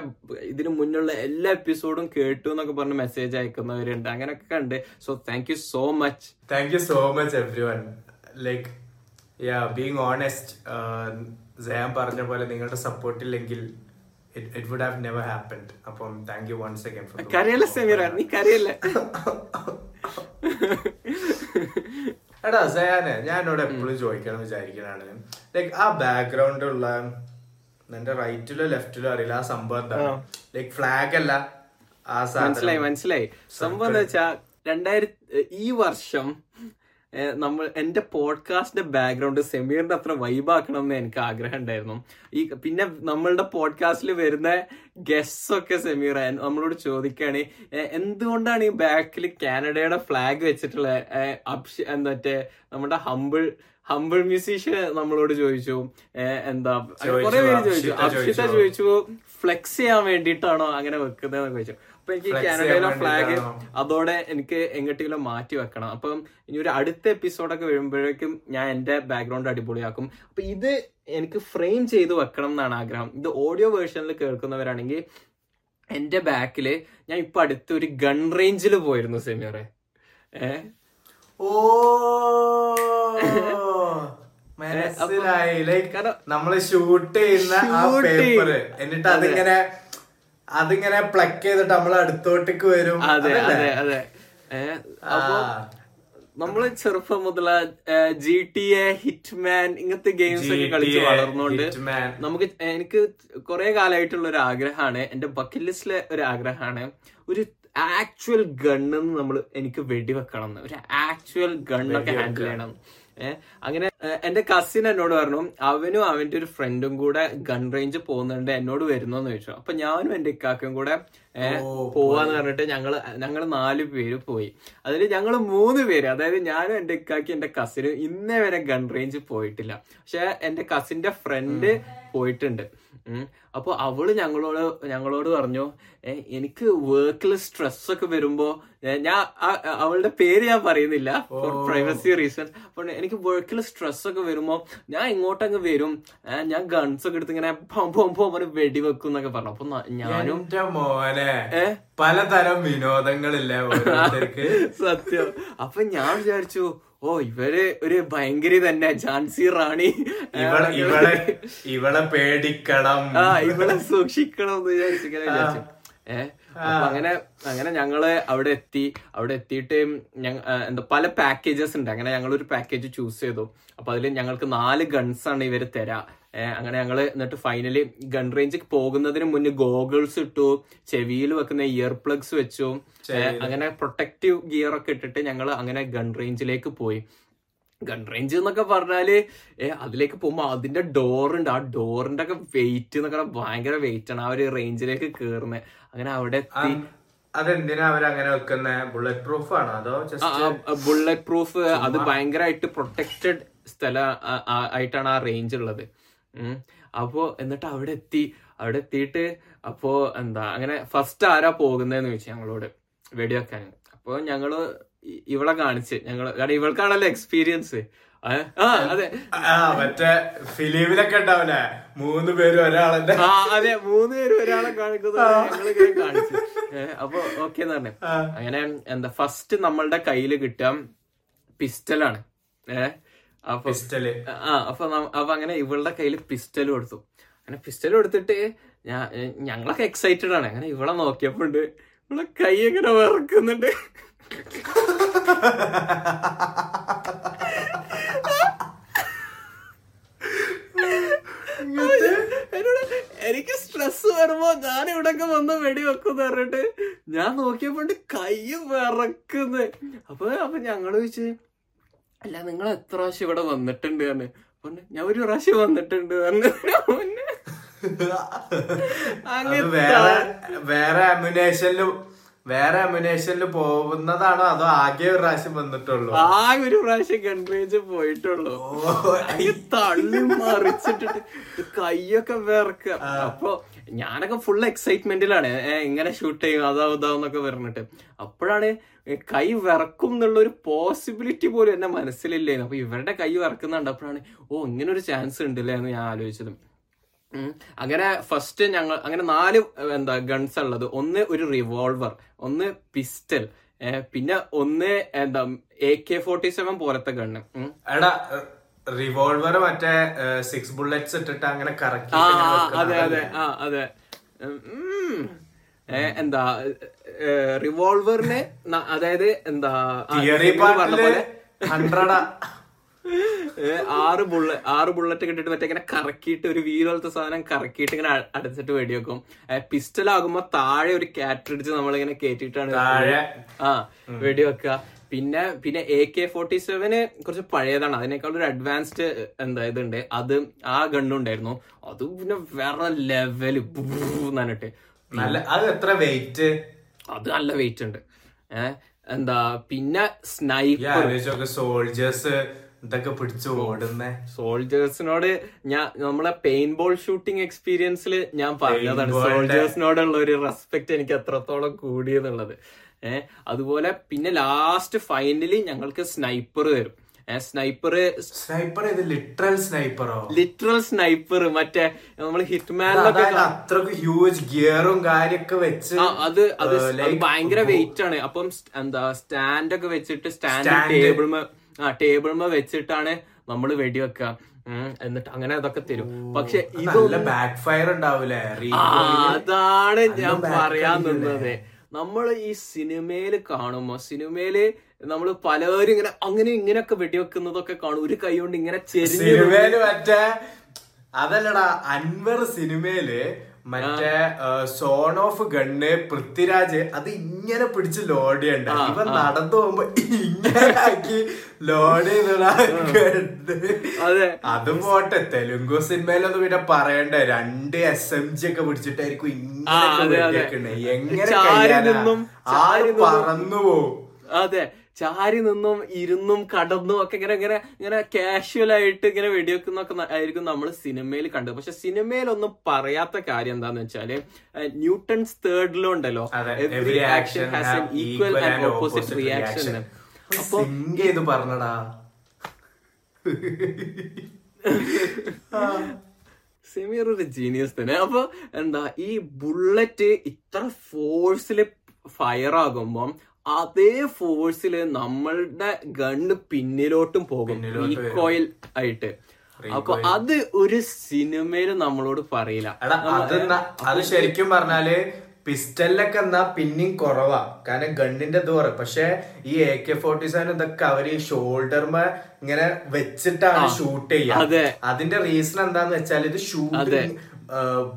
ഇതിനു മുന്നുള്ള എല്ലാ എപ്പിസോഡും കേട്ടു എന്നൊക്കെ പറഞ്ഞ് മെസ്സേജ് അയക്കുന്നവരുണ്ട്. അങ്ങനെയൊക്കെ ഉണ്ട് so thank you so much thank you so much everyone like yeah being honest Jayan പറഞ്ഞ പോലെ നിങ്ങളുടെ സപ്പോർട്ട് ഇല്ലെങ്കിൽ it would have never happened അപ്പം താങ്ക് യു വൺസ് അഗൈൻ കരയല്ല സമീറ നീ കരയല്ല? എടാ സയാനെ ഞാൻ എന്നോട് എപ്പോഴും ചോദിക്കണം വിചാരിക്കണാണ് ലൈക്ക് ആ ബാക്ക്ഗ്രൗണ്ട് ഉള്ള നിന്റെ റൈറ്റിലോ ലെഫ്റ്റിലോ അറിയില്ല. ആ സംഭവം ലൈക് ഫ്ലാഗ് അല്ല. ആ മനസ്സിലായി മനസ്സിലായി. സംഭവം എന്താ വെച്ചാ രണ്ടായിരത്തി ഈ വർഷം നമ്മൾ എന്റെ പോഡ്കാസ്റ്റിന്റെ ബാക്ക്ഗ്രൗണ്ട് സെമീറിന്റെ അത്ര വൈബാക്കണം എന്ന് എനിക്ക് ആഗ്രഹം ഉണ്ടായിരുന്നു. ഈ പിന്നെ നമ്മളുടെ പോഡ്കാസ്റ്റിൽ വരുന്ന ഗസ്റ്റ്സ് ഒക്കെ സെമീർ നമ്മളോട് ചോദിക്കുകയാണ് എന്തുകൊണ്ടാണ് ഈ ബാക്കിൽ കാനഡയുടെ ഫ്ലാഗ് വെച്ചിട്ടുള്ള എന്താ മറ്റേ നമ്മുടെ ഹമ്പിൾ ഹമ്പിൾ മ്യൂസീഷ്യൻ നമ്മളോട് ചോദിച്ചു എന്താ? കുറെ പേര് ചോദിച്ചു. അക്ഷിത ചോദിച്ചു. ഫ്ലെക്സ് ചെയ്യാൻ വേണ്ടിയിട്ടാണോ അങ്ങനെ വെക്കുന്നതെന്ന് ചോദിച്ചു. അപ്പൊ എനിക്ക് കാനഡയിലെ ഫ്ലാഗ് അതോടെ എനിക്ക് എങ്ങോട്ടെങ്കിലും മാറ്റി വെക്കണം. അപ്പം ഇനി ഒരു അടുത്ത എപ്പിസോഡൊക്കെ വരുമ്പോഴേക്കും ഞാൻ എന്റെ ബാക്ക്ഗ്രൗണ്ട് അടിപൊളിയാക്കും. അപ്പൊ ഇത് എനിക്ക് ഫ്രെയിം ചെയ്ത് വെക്കണം എന്നാണ് ആഗ്രഹം. ഇത് ഓഡിയോ വേർഷനിൽ കേൾക്കുന്നവരാണെങ്കിൽ എന്റെ ബാക്കിൽ ഞാൻ ഇപ്പൊ അടുത്ത് ഒരു ഗൺ റേഞ്ചിൽ പോയിരുന്നു സെമിയറെ ഏ? ഓ. മനസ്സിലായി. ലൈക്ക് നമ്മൾ ഷൂട്ട് ചെയ്യുന്ന ആ പേപ്പർ എന്നിട്ട് അതിങ്ങനെ അതിങ്ങനെ പ്ലക്ക് ചെയ്തിട്ട് നമ്മൾ അടുത്തോട്ടേക്ക് വരും. അതെ അതെ അതെ. അപ്പൊ നമ്മൾ ചെറുപ്പം മുതല ജി ടി എ ഹിറ്റ്മാൻ ഇങ്ങനത്തെ ഗെയിംസ് ഒക്കെ കളിച്ച് വളർന്നുകൊണ്ട് നമുക്ക് എനിക്ക് കുറെ കാലമായിട്ടുള്ള ഒരു ആഗ്രഹമാണ് എന്റെ ബക്കറ്റ് ലിസ്റ്റിലെ ഒരു ആഗ്രഹമാണ് ഒരു ആക്ച്വൽ ഗണ്ണെന്ന് നമ്മൾ എനിക്ക് വെടിവെക്കണം ഒരു ആക്ച്വൽ ഗണ്ണൊക്കെ ഹാൻഡിൽ ചെയ്യണം. ഏഹ് അങ്ങനെ എന്റെ കസിൻ എന്നോട് പറഞ്ഞു അവനും അവന്റെ ഒരു ഫ്രണ്ടും കൂടെ ഗൺ റേഞ്ച് പോകുന്നുണ്ട് എന്നോട് വരുന്നോന്ന് ചോദിച്ചു. അപ്പൊ ഞാനും എന്റെ ഇക്കാക്കും കൂടെ പോവാന്ന് പറഞ്ഞിട്ട് ഞങ്ങൾ ഞങ്ങൾ നാല് പേര് പോയി. അതിൽ ഞങ്ങൾ മൂന്ന് പേര് അതായത് ഞാനും എന്റെ ഇക്കാക്കി എന്റെ കസിനും ഇന്നേ വരെ ഗൺ റേഞ്ച് പോയിട്ടില്ല. പക്ഷെ എന്റെ കസിന്റെ ഫ്രണ്ട് പോയിട്ടുണ്ട്. അവൾ അവൾ ഞങ്ങളോട് ഞങ്ങളോട് പറഞ്ഞു എനിക്ക് വർക്കിൽ സ്ട്രെസ് ഒക്കെ വരുമ്പോ ഞാൻ അവളുടെ പേര് ഞാൻ പറയുന്നില്ല ഫോർ പ്രൈവസി റീസൺ അപ്പൊ എനിക്ക് വർക്കിൽ സ്ട്രെസ് ഒക്കെ വരുമ്പോ ഞാൻ ഇങ്ങോട്ടങ്ങ് വരും. ഞാൻ ഗൺസ് ഒക്കെ എടുത്ത് ഇങ്ങനെ പോകുമ്പോ വെടിവെക്കും എന്നൊക്കെ പറഞ്ഞു. അപ്പൊ ഞാനും മോനെ പലതരം വിനോദങ്ങളില്ലേ സത്യം. അപ്പൊ ഞാൻ വിചാരിച്ചു ഓ ഇവർ ഒരു ഭയങ്കര തന്നെ. ഝാൻസി റാണി ഏ, ഇവളെ ഇവളെ. പേടിക്കണം. ആ ഇവളെ സൂക്ഷിക്കണം എന്ന് വിചാരിച്ചു ഇങ്ങനെ വിചാരിച്ചു. ഏഹ് അപ്പൊ അങ്ങനെ അങ്ങനെ ഞങ്ങൾ അവിടെ എത്തി. അവിടെ എത്തിയിട്ട് എന്താ പല പാക്കേജസ് ഉണ്ട്. അങ്ങനെ ഞങ്ങൾ ഒരു പാക്കേജ് ചൂസ് ചെയ്തു. അപ്പൊ അതിൽ ഞങ്ങൾക്ക് നാല് ഗൺസ് ആണ് ഇവർ തരാ. അങ്ങനെ ഞങ്ങൾ എന്നിട്ട് ഫൈനലി ഗൺ റേഞ്ചിൽ പോകുന്നതിന് മുന്നേ ഗോഗിൾസ് ഇട്ടു ചെവിയിൽ വെക്കുന്ന ഇയർ പ്ലഗ്സ് വെച്ചു അങ്ങനെ പ്രൊട്ടക്റ്റീവ് ഗിയർ ഒക്കെ ഇട്ടിട്ട് ഞങ്ങൾ അങ്ങനെ ഗൺ റേഞ്ചിലേക്ക് പോയി. ഗൺ റേഞ്ച് എന്നൊക്കെ പറഞ്ഞാൽ അതിലേക്ക് പോകുമ്പോ അതിന്റെ ഡോർ ഉണ്ട്. ആ ഡോറിന്റെ ഒക്കെ വെയിറ്റ് എന്നൊക്കെ പറഞ്ഞാൽ ഭയങ്കര വെയിറ്റ് ആണ് ആ ഒരു റേഞ്ചിലേക്ക് കേറുന്നത് അങ്ങനെ അവിടെ എത്തി. അതെന്തിനാ അവരങ്ങനെ വെക്കുന്ന? ബുള്ളറ്റ് പ്രൂഫ് ആണോ? അതോ ജസ്റ്റ് ബുള്ളറ്റ് പ്രൂഫ് അത് ഭയങ്കരമായിട്ട് പ്രൊട്ടക്റ്റഡ് സ്ഥല ആയിട്ടാണ് ആ റേഞ്ച് ഉള്ളത്. അപ്പോ എന്നിട്ട് അവിടെ എത്തി. അവിടെ എത്തിയിട്ട് അപ്പോ എന്താ അങ്ങനെ ഫസ്റ്റ് ആരാ പോകുന്നതെന്ന് ചോദിച്ചു ഞങ്ങളോട്. വെടിവെക്കാൻ. അപ്പൊ ഞങ്ങൾ ഇവളെ കാണിച്ച്. ഞങ്ങൾ കാരണം ഇവൾക്കാണല്ലോ എക്സ്പീരിയൻസ് മറ്റേ ഫിലിമിലൊക്കെ ഉണ്ടാവില്ലേ? മൂന്ന് പേരും ഒരാളെ അതെ മൂന്ന് പേര് ഒരാളെ കാണിക്കുന്നത് കാണിച്ചു. അപ്പൊ ഓക്കെ എന്ന് പറഞ്ഞു. അങ്ങനെ എന്താ ഫസ്റ്റ് നമ്മളുടെ കയ്യിൽ കിട്ടാം പിസ്റ്റലാണ് ഏ? അപ്പൊ പിസ്റ്റൽ. ആ അപ്പൊ അപ്പൊ അങ്ങനെ ഇവളുടെ കയ്യിൽ പിസ്റ്റൽ കൊടുത്തു. അങ്ങനെ പിസ്റ്റൽ കൊടുത്തിട്ട് ഞാൻ ഞങ്ങളൊക്കെ എക്സൈറ്റഡ് ആണ്. അങ്ങനെ ഇവളെ നോക്കിയപ്പോണ്ട് ഇവളെ കൈ എങ്ങനെ വിറക്കുന്നുണ്ട്. എനിക്ക് സ്ട്രെസ് വരുമ്പോ ഞാൻ ഇവിടൊക്കെ വന്ന് വെടി വെക്കുന്ന പറഞ്ഞിട്ട് ഞാൻ നോക്കിയപ്പോണ്ട് കൈ വിറക്കുന്നു. അപ്പൊ അപ്പൊ ഞങ്ങൾ ചോദിച്ചു അല്ല നിങ്ങൾ എത്ര പ്രാവശ്യം ഇവിടെ വന്നിട്ടുണ്ട് എന്ന്. പറഞ്ഞു ഞാൻ ഒരു പ്രാവശ്യം വന്നിട്ടുണ്ട് പറഞ്ഞു അങ്ങനത്തെ വേറെ വേറെ അമ്യുനേഷനിലും വേറെ അമിനേഷനിൽ പോകുന്നതാണോ അതോ ആകെ ഒരു പ്രാവശ്യം വന്നിട്ടുള്ളൂ? ആ ഒരു പ്രാവശ്യം കൺട്രീസ് പോയിട്ടുള്ളൂ. തള്ളി മറിച്ചിട്ടിട്ട് കൈയൊക്കെ വേർക്ക അപ്പൊ ഞാനൊക്കെ ഫുൾ എക്സൈറ്റ്മെന്റിലാണ് ഇങ്ങനെ ഷൂട്ട് ചെയ്യും അതാ ഇതാന്നൊക്കെ പറഞ്ഞിട്ട്. അപ്പോഴാണ് കൈ വിറക്കും എന്നുള്ള ഒരു പോസിബിലിറ്റി പോലും എന്റെ മനസ്സിലില്ലായിരുന്നു അപ്പൊ ഇവരുടെ കൈ വിറക്കുന്നുണ്ട്. അപ്പോഴാണ് ഓ ഇങ്ങനെ ഒരു ചാൻസ് ഉണ്ടല്ലേ എന്ന് ഞാൻ ആലോചിച്ചത്. അങ്ങനെ ഫസ്റ്റ് ഞങ്ങൾ അങ്ങനെ നാല് എന്താ ഗൺസ് ഉള്ളത്. ഒന്ന് ഒരു റിവോൾവർ ഒന്ന് പിസ്റ്റൽ പിന്നെ ഒന്ന് എന്താ എ കെ ഫോർട്ടി സെവൻ പോലത്തെ ഗണ്ണ് എടാ റിവോൾവർ മറ്റേ സിക്സ് ബുള്ളറ്റ്സ് ഇട്ടിട്ട് അങ്ങനെ കറക്കി അതെ അതെ ആ അതെ. എന്താ റിവോൾവറിന് അതായത് എന്താ തിയറി പറഞ്ഞ പോലെ ഹൺഡ്രഡാ ആറ് ബുള്ള ആറ് ബുള്ളറ്റ് കിട്ടിട്ട് മറ്റേ ഇങ്ങനെ കറക്കിയിട്ട് ഒരു വീൽ പോലത്തെ സാധനം കറക്കിയിട്ട് ഇങ്ങനെ അടച്ചിട്ട് വെടിവെക്കും. പിസ്റ്റൽ ആകുമ്പോ താഴെ ഒരു കാറ്ററിഡ്ജ് നമ്മളിങ്ങനെ കേറ്റിട്ടാണ് താഴെ? ആ വെടിവെക്കുക. പിന്നെ പിന്നെ എ കെ ഫോർട്ടി സെവന് കുറച്ച് പഴയതാണ്. അതിനേക്കാൾ ഒരു അഡ്വാൻസ്ഡ് എന്താ ഇതുണ്ട്. അത് ആ ഗണ്ണുണ്ടായിരുന്നു അത് പിന്നെ വേറെ ലെവൽ എന്നിട്ട് നല്ല അത് എത്ര വെയിറ്റ് അത് നല്ല വെയിറ്റ് ഉണ്ട്. ഏഹ് എന്താ പിന്നെ സ്നൈപ്പർ സോൾജേഴ്സ് ഇതൊക്കെ പിടിച്ചു ഓടുന്ന. സോൾജേഴ്സിനോട് ഞാൻ നമ്മളെ പെയിൻബോൾ ഷൂട്ടിംഗ് എക്സ്പീരിയൻസിൽ ഞാൻ പറഞ്ഞതാണ്. സോൾജേഴ്സിനോടുള്ള ഒരു റെസ്പെക്ട് എനിക്ക് എത്രത്തോളം കൂടിയെന്നുള്ളത് ഏഹ് അതുപോലെ പിന്നെ ലാസ്റ്റ് ഫൈനലി ഞങ്ങൾക്ക് സ്നൈപ്പർ വരും സ്നൈപ്പർ സ്നൈപ്പർ ഇത് ലിറ്ററൽ സ്നൈപ്പറോ? ലിറ്ററൽ സ്നൈപ്പർ മറ്റേ നമ്മൾ ഹിറ്റ്മാനിലൊക്കെ അത്രയ്ക്ക് ഹ്യൂജ് ഗിയറും കാര്യൊക്കെ വെച്ച് അത് അത് ഭയങ്കര വെയിറ്റ് ആണ്. അപ്പം എന്താ സ്റ്റാൻഡ് ഒക്കെ വെച്ചിട്ട് സ്റ്റാൻഡ് Stand. ആ ടേബിൾമ വെച്ചിട്ടാണ് നമ്മൾ വെടിവെക്കുക എന്നിട്ട് അങ്ങനെ അതൊക്കെ തരും. പക്ഷെ ഇതെല്ലാം ബാക്ക് ഫയർ ഉണ്ടാവില്ലേ? അതാണ് ഞാൻ പറയാൻ നിന്നത്. നമ്മൾ ഈ സിനിമയിൽ കാണുമ്പോ സിനിമയിൽ നമ്മൾ പലരും ഇങ്ങനെ അങ്ങനെ ഇങ്ങനെയൊക്കെ വെടിവെക്കുന്നതൊക്കെ കാണും. ഒരു കൈ കൊണ്ട് ഇങ്ങനെ ചെരിഞ്ഞ് അതല്ലടാ അൻവർ സിനിമയിൽ മറ്റേ സോൺ ഓഫ് ഗണ്ണ് പൃഥ്വിരാജ് അത് ഇങ്ങനെ പിടിച്ച് ലോഡ് ചെയ്യണ്ട? ഇവ നടന്നു പോകുമ്പോ ഇങ്ങനെ ആക്കി ലോഡ് ഗണ്ണ് അതെ. പോട്ടെ തെലുങ്കു സിനിമയിലൊന്നും പിന്നെ പറയണ്ട? രണ്ട് എസ് എം ജി ഒക്കെ പിടിച്ചിട്ടായിരിക്കും ഇങ്ങനെ. എങ്ങനെ നിന്നും. പറന്നു പോവും? അതെ. ചാരി നിന്നും ഇരുന്നും കടന്നും ഒക്കെ ഇങ്ങനെ ഇങ്ങനെ ഇങ്ങനെ കാഷ്വൽ ആയിട്ട് ഇങ്ങനെ വെടിവെക്കുന്നൊക്കെ ആയിരിക്കും നമ്മൾ സിനിമയിൽ കണ്ടത്. പക്ഷെ സിനിമയിലൊന്നും പറയാത്ത കാര്യം എന്താന്ന് വെച്ചാൽ ന്യൂട്ടൺസ് തേർഡ് ലോ ഉണ്ടല്ലോ. അതെ, action has equal and opposite reaction reaction. അപ്പൊ പറഞ്ഞടാ. സെമീർ ഒരു ജീനിയസ് തന്നെ. അപ്പൊ എന്താ ഈ ബുള്ളറ്റ് ഇത്ര ഫോഴ്സിൽ ഫയർ ആകുമ്പം അതേ ഫോഴ്സിൽ നമ്മളുടെ ഗണ്ണ് പിന്നിലോട്ടും പോകും. റീകോയിൽ ആയിട്ട്. അപ്പൊ അത് ഒരു സിനിമയിൽ നമ്മളോട് പറയില്ല. അത് ശരിക്കും പറഞ്ഞാൽ പിസ്റ്റലിലൊക്കെ എന്നാ പിന്നെയും കുറവാ. കാരണം ഗണ്ണിന്റെ ഇത് കുറവ് പക്ഷെ ഈ എ കെ ഫോർട്ടി സെവൻ ഇതൊക്കെ അവർ ഈ ഷോൾഡർമ ഇങ്ങനെ വെച്ചിട്ടാണ് ഷൂട്ട് ചെയ്യുക അതിന്റെ റീസൺ എന്താന്ന് വെച്ചാൽ ഇത് ഷൂട്ട്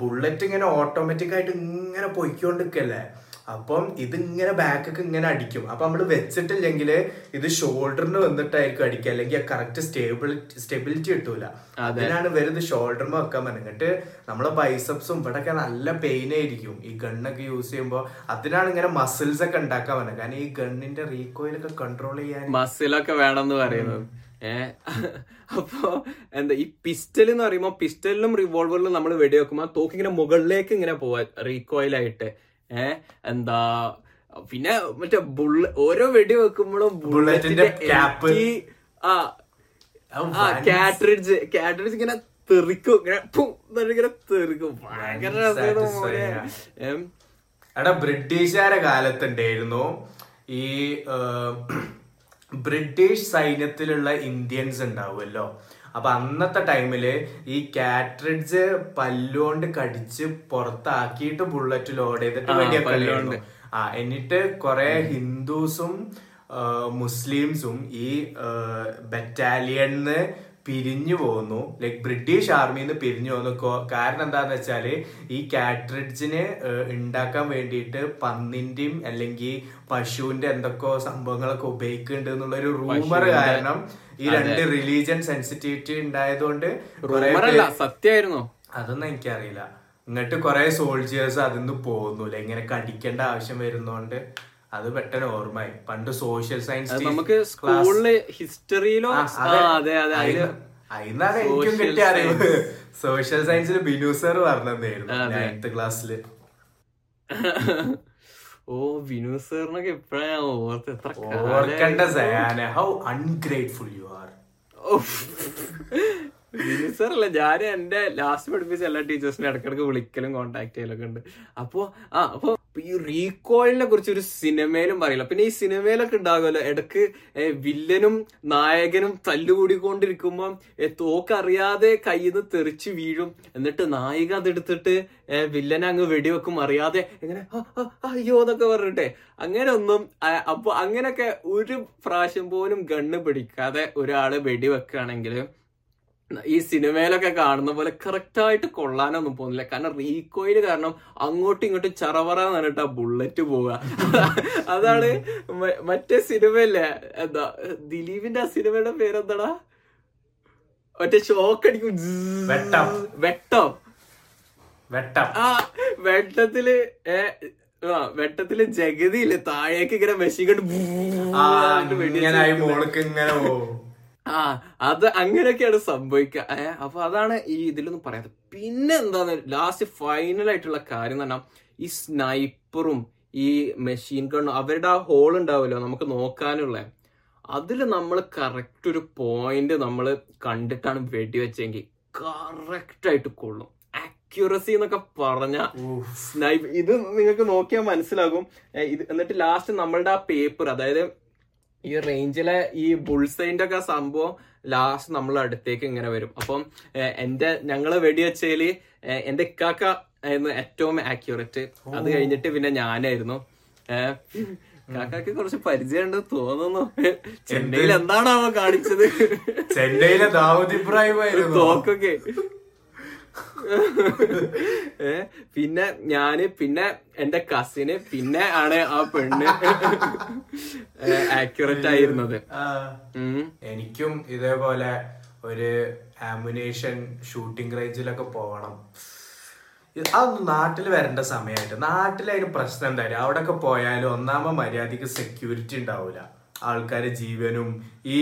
ബുള്ളറ്റ് ഇങ്ങനെ ഓട്ടോമാറ്റിക് ആയിട്ട് ഇങ്ങനെ പൊയ്ക്കൊണ്ടിരിക്കല്ലേ? അപ്പം ഇത് ഇങ്ങനെ ബാക്കൊക്കെ ഇങ്ങനെ അടിക്കും. അപ്പൊ നമ്മൾ വെച്ചിട്ടില്ലെങ്കിൽ ഇത് ഷോൾഡറിന് വന്നിട്ടായിരിക്കും അടിക്കുക. അല്ലെങ്കിൽ കറക്റ്റ് സ്റ്റേബിലിറ്റി സ്റ്റെബിലിറ്റി കിട്ടൂല. അതിനാണ് വരുന്നത് ഷോൾഡറിന് വെക്കാൻ എന്നിട്ട് നമ്മളെ ബൈസപ്സും ഇവിടെയൊക്കെ നല്ല പെയിൻ ആയിരിക്കും. ഈ ഗണ്ണൊക്കെ യൂസ് ചെയ്യുമ്പോൾ അതിനാണ് ഇങ്ങനെ മസിൽസ് ഒക്കെ ഉണ്ടാക്കാൻ പറ്റുന്നത് കാരണം ഈ ഗണ്ണിന്റെ റീകോയിലൊക്കെ കൺട്രോൾ ചെയ്യാൻ മസിലൊക്കെ വേണമെന്ന് പറയുന്നത്. ഏഹ് അപ്പോ എന്താ ഈ പിസ്റ്റൽ എന്ന് പറയുമ്പോൾ പിസ്റ്റലിലും റിവോൾവറിലും നമ്മൾ വെടിവെക്കുമ്പോൾ തോക്കിങ്ങനെ മുകളിലേക്ക് ഇങ്ങനെ പോവാ റീകോയിൽ ആയിട്ട്. ഏഹ് എന്താ പിന്നെ മറ്റേ ബുള്ള ഓരോ വെടി വെക്കുമ്പോഴും ബുള്ളറ്റിന്റെ ക്യാപ്പ് ആ കാറ്ററിഡ്ജ് കാട്രിഡ്ജ് ഇങ്ങനെ തെറിക്കും ഇങ്ങനെ ഇങ്ങനെ തെറിക്കും. ഭയങ്കര എടാ ബ്രിട്ടീഷുകാരെ കാലത്തുണ്ടായിരുന്നു ഈ ബ്രിട്ടീഷ് സൈന്യത്തിലുള്ള ഇന്ത്യൻസ് ഉണ്ടാവുമല്ലോ. അപ്പൊ അന്നത്തെ ടൈമിൽ ഈ കാട്രിഡ്ജ് പല്ലുകൊണ്ട് കടിച്ച് പുറത്താക്കിയിട്ട് ബുള്ളറ്റ് ലോഡ് ചെയ്തിട്ട് വലിയ. ഉണ്ടായിരുന്നു. ആ എന്നിട്ട് കുറെ ഹിന്ദുസും മുസ്ലിംസും ഈ ബറ്റാലിയണിന്ന് പിരിഞ്ഞു പോകുന്നു ലൈക് ബ്രിട്ടീഷ് ആർമിയിൽ നിന്ന് പിരിഞ്ഞു പോകുന്നു കാരണം എന്താന്ന് വെച്ചാൽ ഈ കാറ്റ്രിഡ്ജിന് ഉണ്ടാക്കാൻ വേണ്ടിയിട്ട് പന്നിന്റെയും അല്ലെങ്കിൽ പശുവിന്റെ എന്തൊക്കെയോ സംഭവങ്ങളൊക്കെ ഉപയോഗിക്കുന്നുണ്ട് എന്നുള്ള ഒരു റൂമർ കാരണം ഈ രണ്ട് റിലീജിയൻ സെൻസിറ്റിവിറ്റി ഉണ്ടായതുകൊണ്ട് സത്യമായിരുന്നു അതൊന്നും എനിക്കറിയില്ല. എന്നിട്ട് കുറെ സോൾജിയേഴ്സ് അതിന്ന് പോകുന്നു ഇങ്ങനെ കടിക്കേണ്ട ആവശ്യം വരുന്നോണ്ട്. അത് പെട്ടെന്ന് ഓർമ്മയായി. പണ്ട് സോഷ്യൽ സയൻസ് നമുക്ക് സ്കൂളിൽ ഹിസ്റ്ററിയിലോ അതെ. അതെ അതിന്നാണ് എനിക്കും കിട്ടിയ അറിവ്. സോഷ്യൽ സയൻസിൽ ബിനു സർ പറഞ്ഞതായിരുന്നു നയൻത്ത് ക്ലാസ്സിൽ ഓ ബിനു സാറിനൊക്കെ എപ്പോഴാണ് ഓർത്ത് എത്ര ഓർക്കണ്ട Sayana. How ungrateful you are Vinu സാറല്ല ഞാൻ എന്റെ ലാസ്റ്റ് പഠിപ്പിച്ച എല്ലാ ടീച്ചേഴ്സിനെ ഇടക്കിടക്ക് വിളിക്കലും കോണ്ടാക്ട് ചെയ്യലൊക്കെ ഉണ്ട്. അപ്പോ ആ അപ്പൊ ഈ റീകോളിനെ കുറിച്ച് ഒരു സിനിമയിലും പറയില്ല. പിന്നെ ഈ സിനിമയിലൊക്കെ ഉണ്ടാകുമല്ലോ ഇടയ്ക്ക് വില്ലനും നായകനും തല്ലുകൂടിക്കൊണ്ടിരിക്കുമ്പോ തോക്കറിയാതെ കയ്യിൽ നിന്ന് തെറിച്ച് വീഴും. എന്നിട്ട് നായിക അതെടുത്തിട്ട് വില്ലനെ അങ്ങ് വെടിവെക്കും അറിയാതെ എങ്ങനെ "ആ, ആ, അയ്യോ എന്നൊക്കെ പറഞ്ഞിട്ടെ. അങ്ങനെ ഒന്നും അപ്പൊ അങ്ങനെയൊക്കെ ഒരു പ്രാവശ്യം പോലും ഗണ്ണ് പിടിക്കാതെ ഒരാൾ വെടിവെക്കുകയാണെങ്കിൽ ഈ സിനിമയിലൊക്കെ കാണുന്ന പോലെ കറക്റ്റ് ആയിട്ട് കൊള്ളാനൊന്നും പോകുന്നില്ല. കാരണം റീകോയിൽ കാരണം അങ്ങോട്ടും ഇങ്ങോട്ടും ചറവറ എന്നിട്ട് ആ ബുള്ളറ്റ് പോവുക. അതാണ് മറ്റേ സിനിമയില്ലേ എന്താ ദിലീപിന്റെ ആ സിനിമയുടെ പേരെന്താടാ? മറ്റേ ഷോക്ക് അടിക്കും. വെട്ടം. വെട്ടം. വെട്ടം. ആ വെട്ടത്തിൽ ഏ ആ വെട്ടത്തിൽ ജഗതിയില്ലേ താഴേക്ക് ഇങ്ങനെ മെഷീൻ കണ്ട് ആ മോൾക്ക് ഇങ്ങനെ ആ അത് അങ്ങനെയൊക്കെയാണ് സംഭവിക്കുക ഏഹ് അപ്പൊ അതാണ് ഈ ഇതിലൊന്നും പറയാത്തത് പിന്നെ എന്താണ് ലാസ്റ്റ് ഫൈനൽ ആയിട്ടുള്ള കാര്യം എന്ന് പറഞ്ഞാൽ ഈ സ്നൈപ്പറും ഈ മെഷീൻ ഗണ്ണും അവരുടെ ആ ഹോൾ ഉണ്ടാവുമല്ലോ നമുക്ക് നോക്കാനുള്ള. അതിൽ നമ്മൾ കറക്റ്റ് ഒരു പോയിന്റ് നമ്മൾ കണ്ടിട്ടാണ് വെടിവെച്ചെങ്കിൽ കറക്റ്റ് ആയിട്ട് കൊള്ളും. അക്യുറസി എന്നൊക്കെ പറഞ്ഞ സ്നൈപ്പ് ഇത് നിങ്ങൾക്ക് നോക്കിയാൽ മനസ്സിലാകും. ഇത് എന്നിട്ട് ലാസ്റ്റ് നമ്മളുടെ ആ പേപ്പർ അതായത് ഈ റേഞ്ചിലെ ഈ ബുൾസൈന്റെ ഒക്കെ സംഭവം ലാസ്റ്റ് നമ്മൾ അടുത്തേക്ക് ഇങ്ങനെ വരും. അപ്പം എന്റെ എന്റെ ഞങ്ങൾ എന്റെ ഇക്കാക്ക ആയിരുന്നു ഏറ്റവും ആക്യുറേറ്റ് അത് കഴിഞ്ഞിട്ട് പിന്നെ ഞാനായിരുന്നു. ഇക്കാക്ക കാക്കാക്ക് കുറച്ച് പരിചയമുണ്ട് തോന്നുന്നു. ചെന്നൈയിൽ എന്താണാവോ കാണിച്ചത്? ചെന്നൈയിലെ ദാവൂദ് ഇബ്രാഹിം ആയിരുന്നു. തോക്കൊക്കെ. പിന്നെ ഞാൻ പിന്നെ എന്റെ കസിന് പിന്നെ ആണ് ആ പെണ്ണ്. ആക്യുറേറ്റ് ആയിരുന്നത്. എനിക്കും ഇതേപോലെ ഒരു ആമുനേഷൻ ഷൂട്ടിംഗ് റേഞ്ചിലൊക്കെ പോകണം. അതൊന്നും നാട്ടിൽ വരേണ്ട സമയമായിട്ട്. നാട്ടിൽ അതിന് പ്രശ്നം എന്തായാലും അവിടെയൊക്കെ പോയാലും ഒന്നാമത് മര്യാദയ്ക്ക് സെക്യൂരിറ്റി ഉണ്ടാവില്ല ആൾക്കാരെ ജീവനും ഈ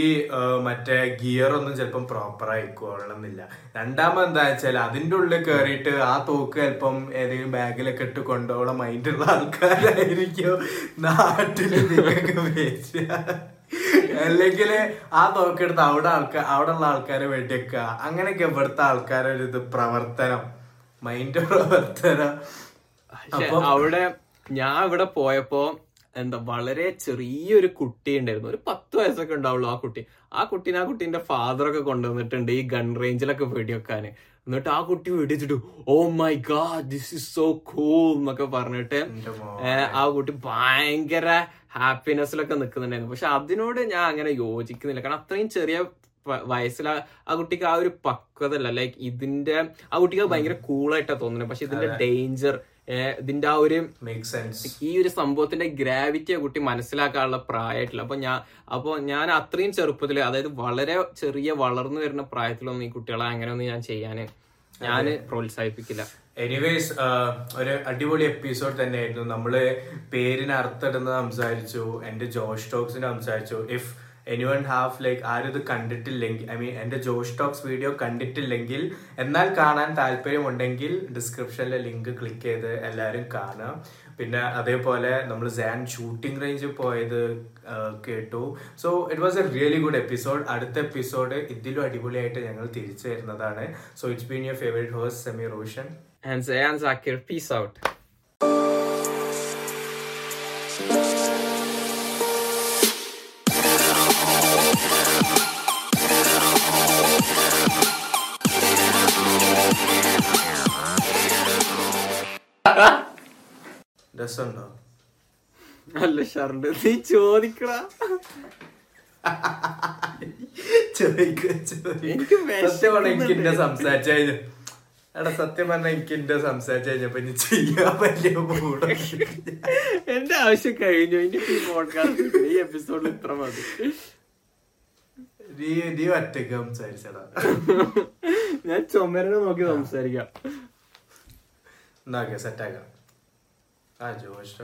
മറ്റേ ഗിയർ ഒന്നും ചിലപ്പം പ്രോപ്പർ ആയിക്കോളണമെന്നില്ല രണ്ടാമത് എന്താ വെച്ചാൽ അതിന്റെ ഉള്ളിൽ കയറിയിട്ട് ആ തോക്ക് ചിലപ്പം ഏതെങ്കിലും ബാഗിലൊക്കെ ഇട്ട് കൊണ്ടുപോകണം മൈൻഡുള്ള ആൾക്കാരായിരിക്കും നാട്ടിൽ നിങ്ങൾക്ക് അല്ലെങ്കിൽ ആ തോക്കെടുത്ത് അവിടെ ആൾക്കാർ അവിടെ ഉള്ള ആൾക്കാരെ വെടിവെക്കുക. അങ്ങനെയൊക്കെ ഇവിടുത്തെ ആൾക്കാരുടെ ഒരു ഇത് പ്രവർത്തനം. മൈൻഡ് പ്രവർത്തനം. അവിടെ ഞാൻ ഇവിടെ പോയപ്പോ എന്താ വളരെ ചെറിയൊരു കുട്ടി ഉണ്ടായിരുന്നു. ഒരു പത്ത് വയസ്സൊക്കെ ഉണ്ടാവുള്ളൂ ആ കുട്ടി. ആ കുട്ടീനെ ആ കുട്ടീന്റെ ഫാദർ ഒക്കെ കൊണ്ടുവന്നിട്ടുണ്ട് ഈ ഗൺ റേഞ്ചിലൊക്കെ വെടിവെക്കാന് എന്നിട്ട് ആ കുട്ടി വെടിച്ചിട്ട് ഓ my god this is so cool എന്നൊക്കെ പറഞ്ഞിട്ട് ആ കുട്ടി ഭയങ്കര ഹാപ്പിനെസ്സിലൊക്കെ നിൽക്കുന്നുണ്ടായിരുന്നു. പക്ഷെ അതിനോട് ഞാൻ അങ്ങനെ യോജിക്കുന്നില്ല. കാരണം അത്രയും ചെറിയ വയസ്സിൽ ആ- കുട്ടിക്ക് ആ ഒരു പക്വതല്ല ലൈക്ക് ഇതിന്റെ ആ കുട്ടിക്ക് ഭയങ്കര കൂളായിട്ടാ തോന്നുന്നത്. പക്ഷെ ഇതിന്റെ ഡേഞ്ചർ ഇതിന്റെ ആ ഒരു മേക്ക് സെൻസ് ഈ ഒരു സംഭവത്തിന്റെ ഗ്രാവിറ്റിയെ കുട്ടി മനസ്സിലാക്കാനുള്ള പ്രായമായിട്ടില്ല. അപ്പൊ ഞാൻ അപ്പൊ ഞാൻ അത്രയും ചെറുപ്പത്തിൽ അതായത് വളരെ ചെറിയ വളർന്നു വരുന്ന പ്രായത്തിലൊന്നും ഈ കുട്ടികളെ അങ്ങനെയൊന്നും ഞാൻ ചെയ്യാന് ഞാൻ പ്രോത്സാഹിപ്പിക്കില്ല. എനിവേസ് ഒരു അടിപൊളി എപ്പിസോഡ് തന്നെയായിരുന്നു. നമ്മൾ പേരിന് അർത്ഥം സംസാരിച്ചു എന്റെ ജോഷ് ടോക്സിന് സംസാരിച്ചു. If anyone have like ആരും ഇത് കണ്ടിട്ടില്ലെങ്കിൽ ഐ മീൻ എന്റെ ജോഷ് ടോക്സ് വീഡിയോ കണ്ടിട്ടില്ലെങ്കിൽ എന്നാൽ കാണാൻ താല്പര്യമുണ്ടെങ്കിൽ ഡിസ്ക്രിപ്ഷനിലെ ലിങ്ക് ക്ലിക്ക് ചെയ്ത് എല്ലാവരും കാണാം പിന്നെ അതേപോലെ നമ്മൾ സാൻ ഷൂട്ടിംഗ് റേഞ്ച് പോയത് കേട്ടു. So it was a really good episode അടുത്ത എപ്പിസോഡ് ഇതിലും അടിപൊളിയായിട്ട് ഞങ്ങൾ തിരിച്ചു വരുന്നതാണ്. So it's been your favourite hose Sami Roshan and Sayan Zakir peace out രസമുണ്ടോ? അല്ല ഷർട്ട് നീ ചോദിക്കടാ. എനിക്ക് എന്റെ സംസാരിച്ചു കഴിഞ്ഞു എടാ സത്യം പറഞ്ഞാൽ എനിക്ക് എന്റെ സംസാരിച്ചു കഴിഞ്ഞപ്പോ ഇനി ചെയ്യാൻ വലിയ മൂഡ് എന്റെ ആവശ്യം കഴിഞ്ഞു. ഇനി ഈ പോഡ്കാസ്റ്റ് ഈ എപ്പിസോഡിൽ ഇത്ര മതി. നീ നീ ഒറ്റയ്ക്ക് സംസാരിച്ചടാ. ഞാൻ ചുമരനെ നോക്കി സംസാരിക്കാം. എന്നാ ഓക്കെ സെറ്റാക്കാം ആ ജോഷ്